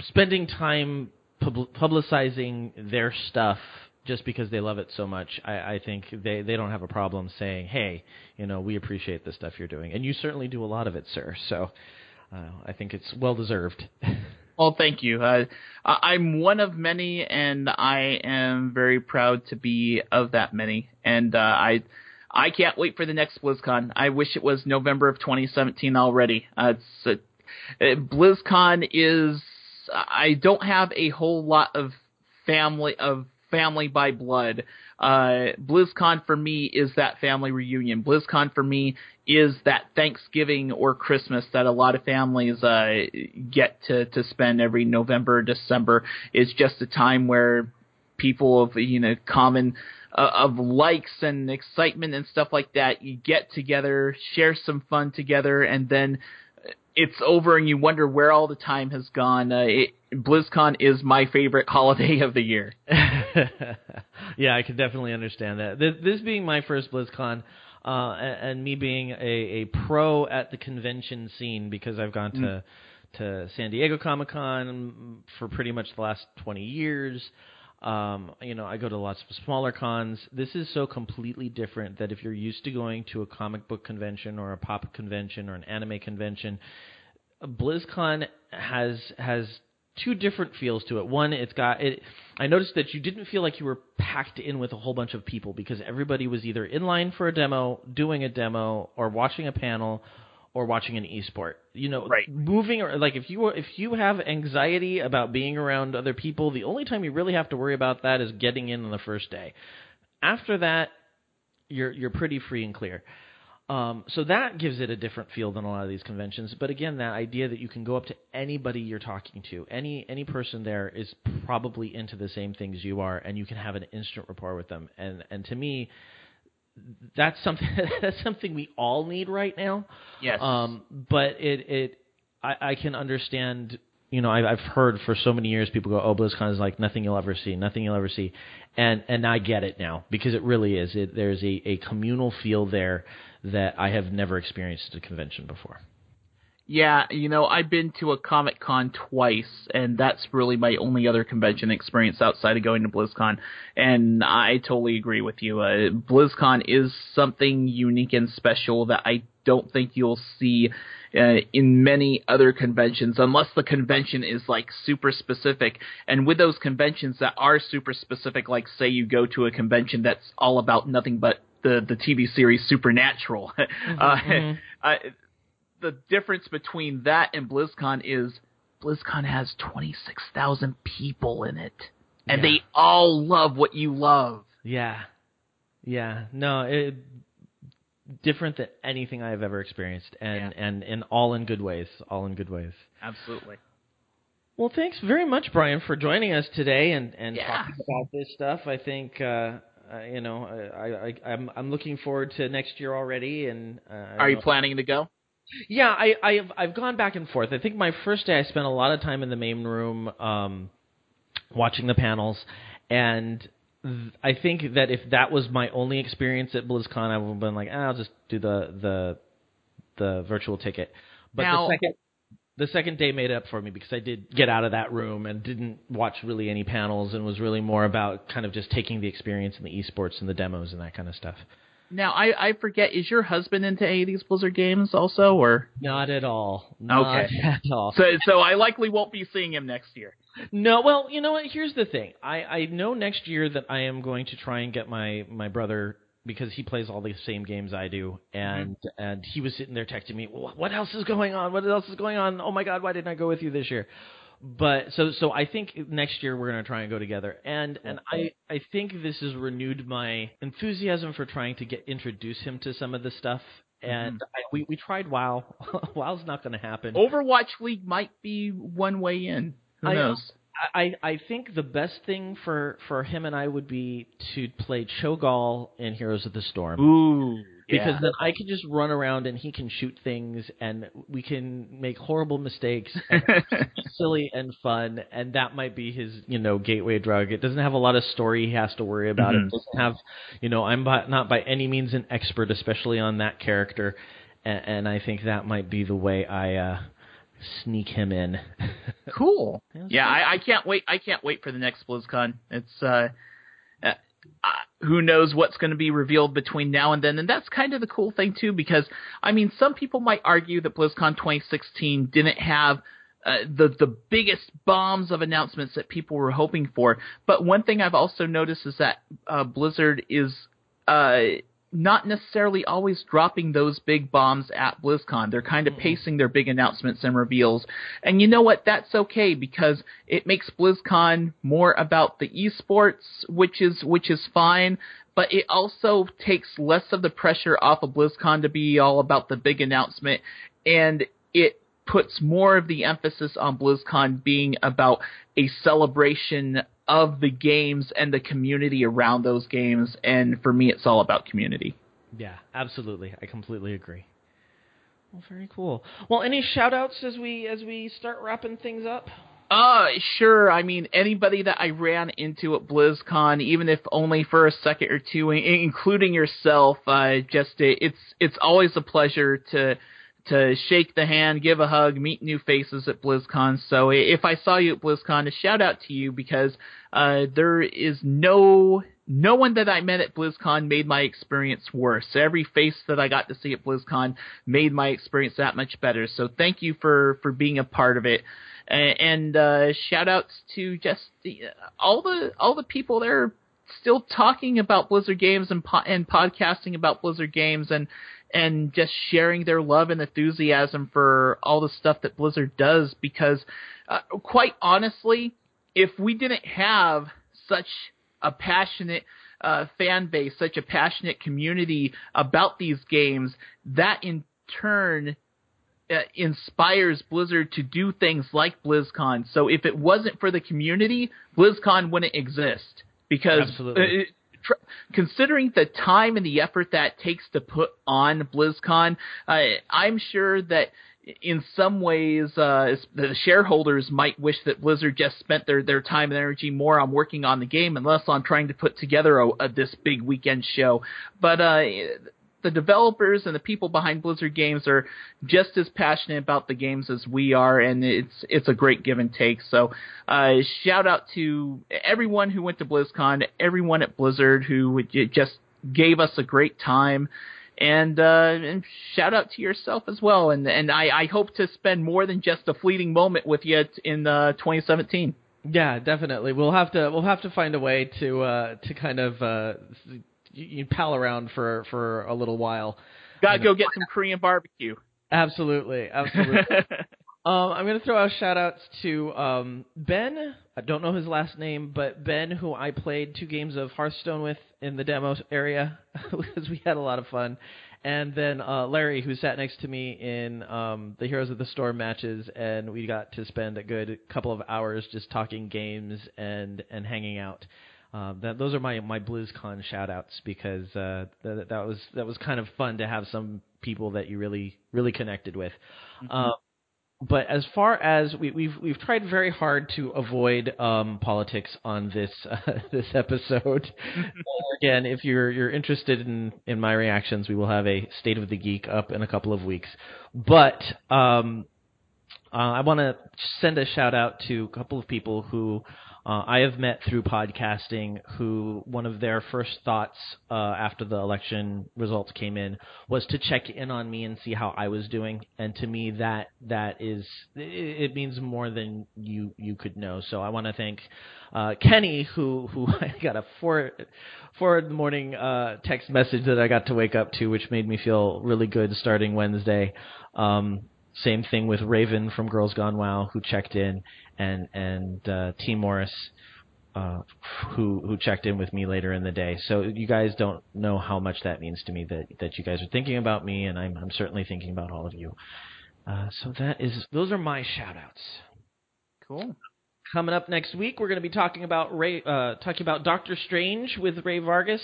spending time pub- publicizing their stuff just because they love it so much, I, I think they, they don't have a problem saying, hey, you know, we appreciate the stuff you're doing. And you certainly do a lot of it, sir. So uh, I think it's well deserved. well, thank you. Uh, I'm one of many, and I am very proud to be of that many. And uh, I. I can't wait for the next BlizzCon. I wish it was November of 2017 already. Uh, it's a, BlizzCon is. I don't have a whole lot of family of family by blood. Uh, BlizzCon for me is that family reunion. BlizzCon for me is that Thanksgiving or Christmas that a lot of families uh, get to to spend every November, December. It's just a time where people of you know common uh, of likes and excitement and stuff like that. You get together, share some fun together, and then it's over and you wonder where all the time has gone. Uh, it, BlizzCon is my favorite holiday of the year. yeah, I can definitely understand that. This, this being my first BlizzCon, uh, and, and, me being a, a pro at the convention scene because I've gone to mm. to San Diego Comic Con for pretty much the last 20 years. Um, you know, I go to lots of smaller cons. This is so completely different that if you're used to going to a comic book convention or a pop convention or an anime convention, BlizzCon has has two different feels to it. One, it's got it. I noticed that you didn't feel like you were packed in with a whole bunch of people because everybody was either in line for a demo, doing a demo, or watching a panel, or watching an esport. You know, right. moving or like if you if you have anxiety about being around other people, the only time you really have to worry about that is getting in on the first day. After that, you're you're pretty free and clear. Um, so that gives it a different feel than a lot of these conventions. But again, that idea that you can go up to anybody you're talking to, any any person there is probably into the same things you are, and you can have an instant rapport with them. And and to me, that's something that's something we all need right now. Yes. Um, but it it I, I can understand. You know, I, I've heard for so many years people go, "Oh, BlizzCon is like nothing you'll ever see, nothing you'll ever see," and and I get it now because it really is. It, there's a, a communal feel there that I have never experienced at a convention before. Yeah, you know, I've been to a Comic Con twice, and that's really my only other convention experience outside of going to BlizzCon. And I totally agree with you. Uh, BlizzCon is something unique and special that I don't think you'll see uh, in many other conventions, unless the convention is like super specific. And with those conventions that are super specific, like say you go to a convention that's all about nothing but the the TV series Supernatural. Mm-hmm, uh, mm-hmm. I, the difference between that and BlizzCon is BlizzCon has 26,000 people in it and yeah. they all love what you love. Yeah. Yeah. No, it different than anything I've ever experienced and yeah. and and all in good ways, all in good ways. Absolutely. Well, thanks very much, Brian, for joining us today and and yeah. talking about this stuff. I think uh, uh, you know, I, I, I'm I'm looking forward to next year already. And uh, are you planning to go? Yeah, I I've I've gone back and forth. I think my first day I spent a lot of time in the main room, um, watching the panels, and th- I think that if that was my only experience at BlizzCon, I would have been like, ah, I'll just do the the the virtual ticket. But now, the second the second day made up for me because I did get out of that room and didn't watch really any panels and was really more about kind of just taking the experience and the esports and the demos and that kind of stuff. Now I I forget is your husband into any of these Blizzard games also or not at all? Not okay, at all. So so I likely won't be seeing him next year. No, well you know what? Here's the thing. I I know next year that I am going to try and get my my brother because he plays all the same games I do, and mm-hmm. and he was sitting there texting me, "What else is going on? What else is going on? Oh my God, why didn't I go with you this year?" but so so I think next year we're gonna try and go together, and and I I think this has renewed my enthusiasm for trying to get introduce him to some of the stuff. And I, we we tried WoW. WoW's not going to happen. Overwatch League might be one way in. Who knows? I, I think the best thing for, for him and I would be to play Cho'Gall in Heroes of the Storm. Ooh, because yeah. then I can just run around and he can shoot things and we can make horrible mistakes and silly and fun and that might be his you know gateway drug. It doesn't have a lot of story he has to worry about. Mhm. It doesn't have you know I'm by, not by any means an expert, especially on that character, and, and I think that might be the way I uh, sneak him in. cool. Yeah, it's Yeah, cool. I, I can't wait. I can't wait for the next BlizzCon. It's uh, uh, uh who knows what's going to be revealed between now and then, and that's kind of the cool thing too. Because I mean, some people might argue that BlizzCon 2016 didn't have. Uh, the the biggest bombs of announcements that people were hoping for, but one thing I've also noticed is that uh, Blizzard is uh, not necessarily always dropping those big bombs at BlizzCon. They're kind of mm-hmm. pacing their big announcements and reveals. And you know what? That's okay because it makes BlizzCon more about the esports, which is which is fine. But it also takes less of the pressure off of BlizzCon to be all about the big announcement, and it puts more of the emphasis on BlizzCon being about a celebration of the games and the community around those games. And for me, it's all about community. Yeah, absolutely. I completely agree. Well, very cool. Well, any shout outs as we as we start wrapping things up? Uh, sure. I mean, anybody that I ran into at BlizzCon, even if only for a second or two, including yourself, uh, just it, it's it's always a pleasure to to shake the hand, give a hug, meet new faces at BlizzCon. So if I saw you at BlizzCon, a shout out to you because uh, there is no no one that I met at BlizzCon made my experience worse. Every face that I got to see at BlizzCon made my experience that much better. So thank you for for being a part of it. And uh, shout outs to just the, all the all the people there still talking about Blizzard games and po- and podcasting about Blizzard games and and just sharing their love and enthusiasm for all the stuff that Blizzard does because uh, quite honestly if we didn't have such a passionate uh, fan base, such a passionate community about these games, that in turn uh, inspires Blizzard to do things like BlizzCon. So if it wasn't for the community, BlizzCon wouldn't exist because Absolutely. uh, tr- considering the time and the effort that takes to put on BlizzCon, uh, I'm sure that in some ways, uh, the shareholders might wish that Blizzard just spent their, their time and energy more on working on the game and less on trying to put together a, a, this big weekend show. But uh, the developers and the people behind Blizzard games are just as passionate about the games as we are, and it's it's a great give and take. So, uh, shout out to everyone who went to BlizzCon, everyone at Blizzard who just gave us a great time. And, uh, and shout out to yourself as well, and and I, I hope to spend more than just a fleeting moment with you in uh, 2017. Yeah, definitely. We'll have to we'll have to find a way to uh, to kind of uh, you, you pal around for for a little while. Gotta go get some Korean barbecue. Absolutely, absolutely. Um, I'm going to throw out shout outs to um, Ben. I don't know his last name, but Ben, who I played two games of Hearthstone with in the demo area because we had a lot of fun. And then uh, Larry, who sat next to me in um, the Heroes of the Storm matches, and we got to spend a good couple of hours just talking games and, and hanging out. Um, that, those are my my BlizzCon shout outs because uh, that, that was that was kind of fun to have some people that you really really connected with. Um, but as far as we, we've we've tried very hard to avoid um, politics on this uh, this episode. Again, if you're you're interested in in my reactions, we will have a State of the Geek up in a couple of weeks. But um, uh, I want to send a shout out to a couple of people who uh, I have met through podcasting. Who one of their first thoughts uh, after the election results came in was to check in on me and see how I was doing. And to me, that that is it, it means more than you you could know. So I want to thank uh, Kenny, who who I got a four four in the morning uh, text message that I got to wake up to, which made me feel really good starting Wednesday. Um, same thing with Raven from Girls Gone Wild who checked in, and and uh, T Morris. Uh, who who checked in with me later in the day. So you guys don't know how much that means to me that that you guys are thinking about me, and I'm I'm certainly thinking about all of you. Uh, so that is those are my shout outs. Cool. Coming up next week, we're going to be talking about Ray, uh, talking about Doctor Strange with Ray Vargas.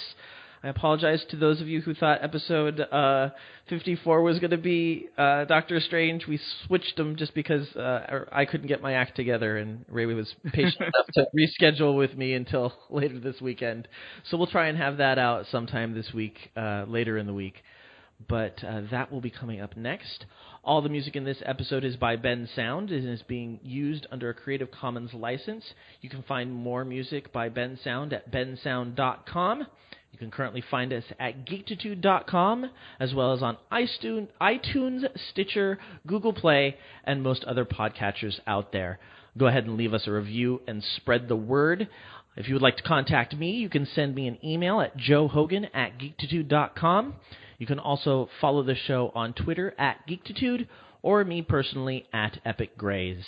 I apologize to those of you who thought episode uh, 54 was going to be uh, Doctor Strange. We switched them just because uh, I couldn't get my act together, and Ray was patient enough to reschedule with me until later this weekend. So we'll try and have that out sometime this week, uh, later in the week. But uh, that will be coming up next. All the music in this episode is by Bensound and is being used under a Creative Commons license. You can find more music by Bensound at bensound.com. You can currently find us at geektitude.com as well as on iTunes, Stitcher, Google Play, and most other podcatchers out there. Go ahead and leave us a review and spread the word. If you would like to contact me, you can send me an email at joehogan at geektitude.com. You can also follow the show on Twitter at geekitude or me personally at Epic Grays.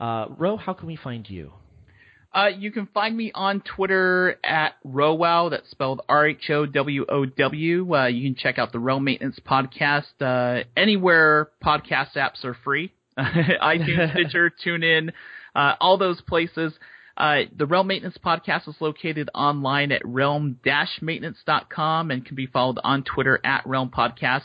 Uh, Rho, how can we find you? Uh, you can find me on Twitter at RhoWoW. That's spelled R H O W O W. Uh, you can check out the Realm Maintenance podcast uh, anywhere podcast apps are free. iTunes, Stitcher, TuneIn, uh, all those places. Uh, the Realm Maintenance podcast is located online at realm-maintenance.com and can be followed on Twitter at Realm Podcast.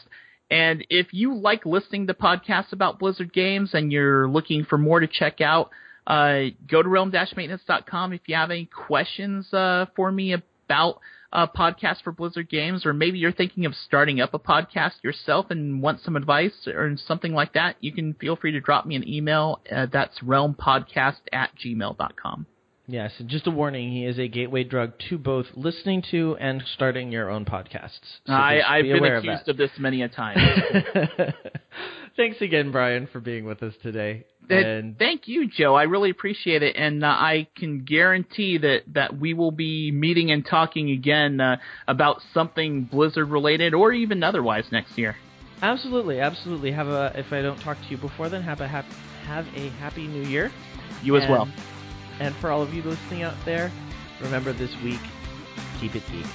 And if you like listening to podcasts about Blizzard games and you're looking for more to check out, uh, go to realm-maintenance.com if you have any questions uh, for me about a podcast for Blizzard games, or maybe you're thinking of starting up a podcast yourself and want some advice or something like that, you can feel free to drop me an email. Uh, that's realmpodcast at gmail.com. Yes, just a warning: he is a gateway drug to both listening to and starting your own podcasts. So I, I've be been accused of, of, this many a time. Thanks again, Brian, for being with us today. And thank you, Joe. I really appreciate it, and uh, I can guarantee that that we will be meeting and talking again uh, about something Blizzard related, or even otherwise next year. Absolutely, absolutely. Have a if I don't talk to you before then, have a have, have a happy New Year. You as and, well. And for all of you listening out there, remember this week, keep it geek.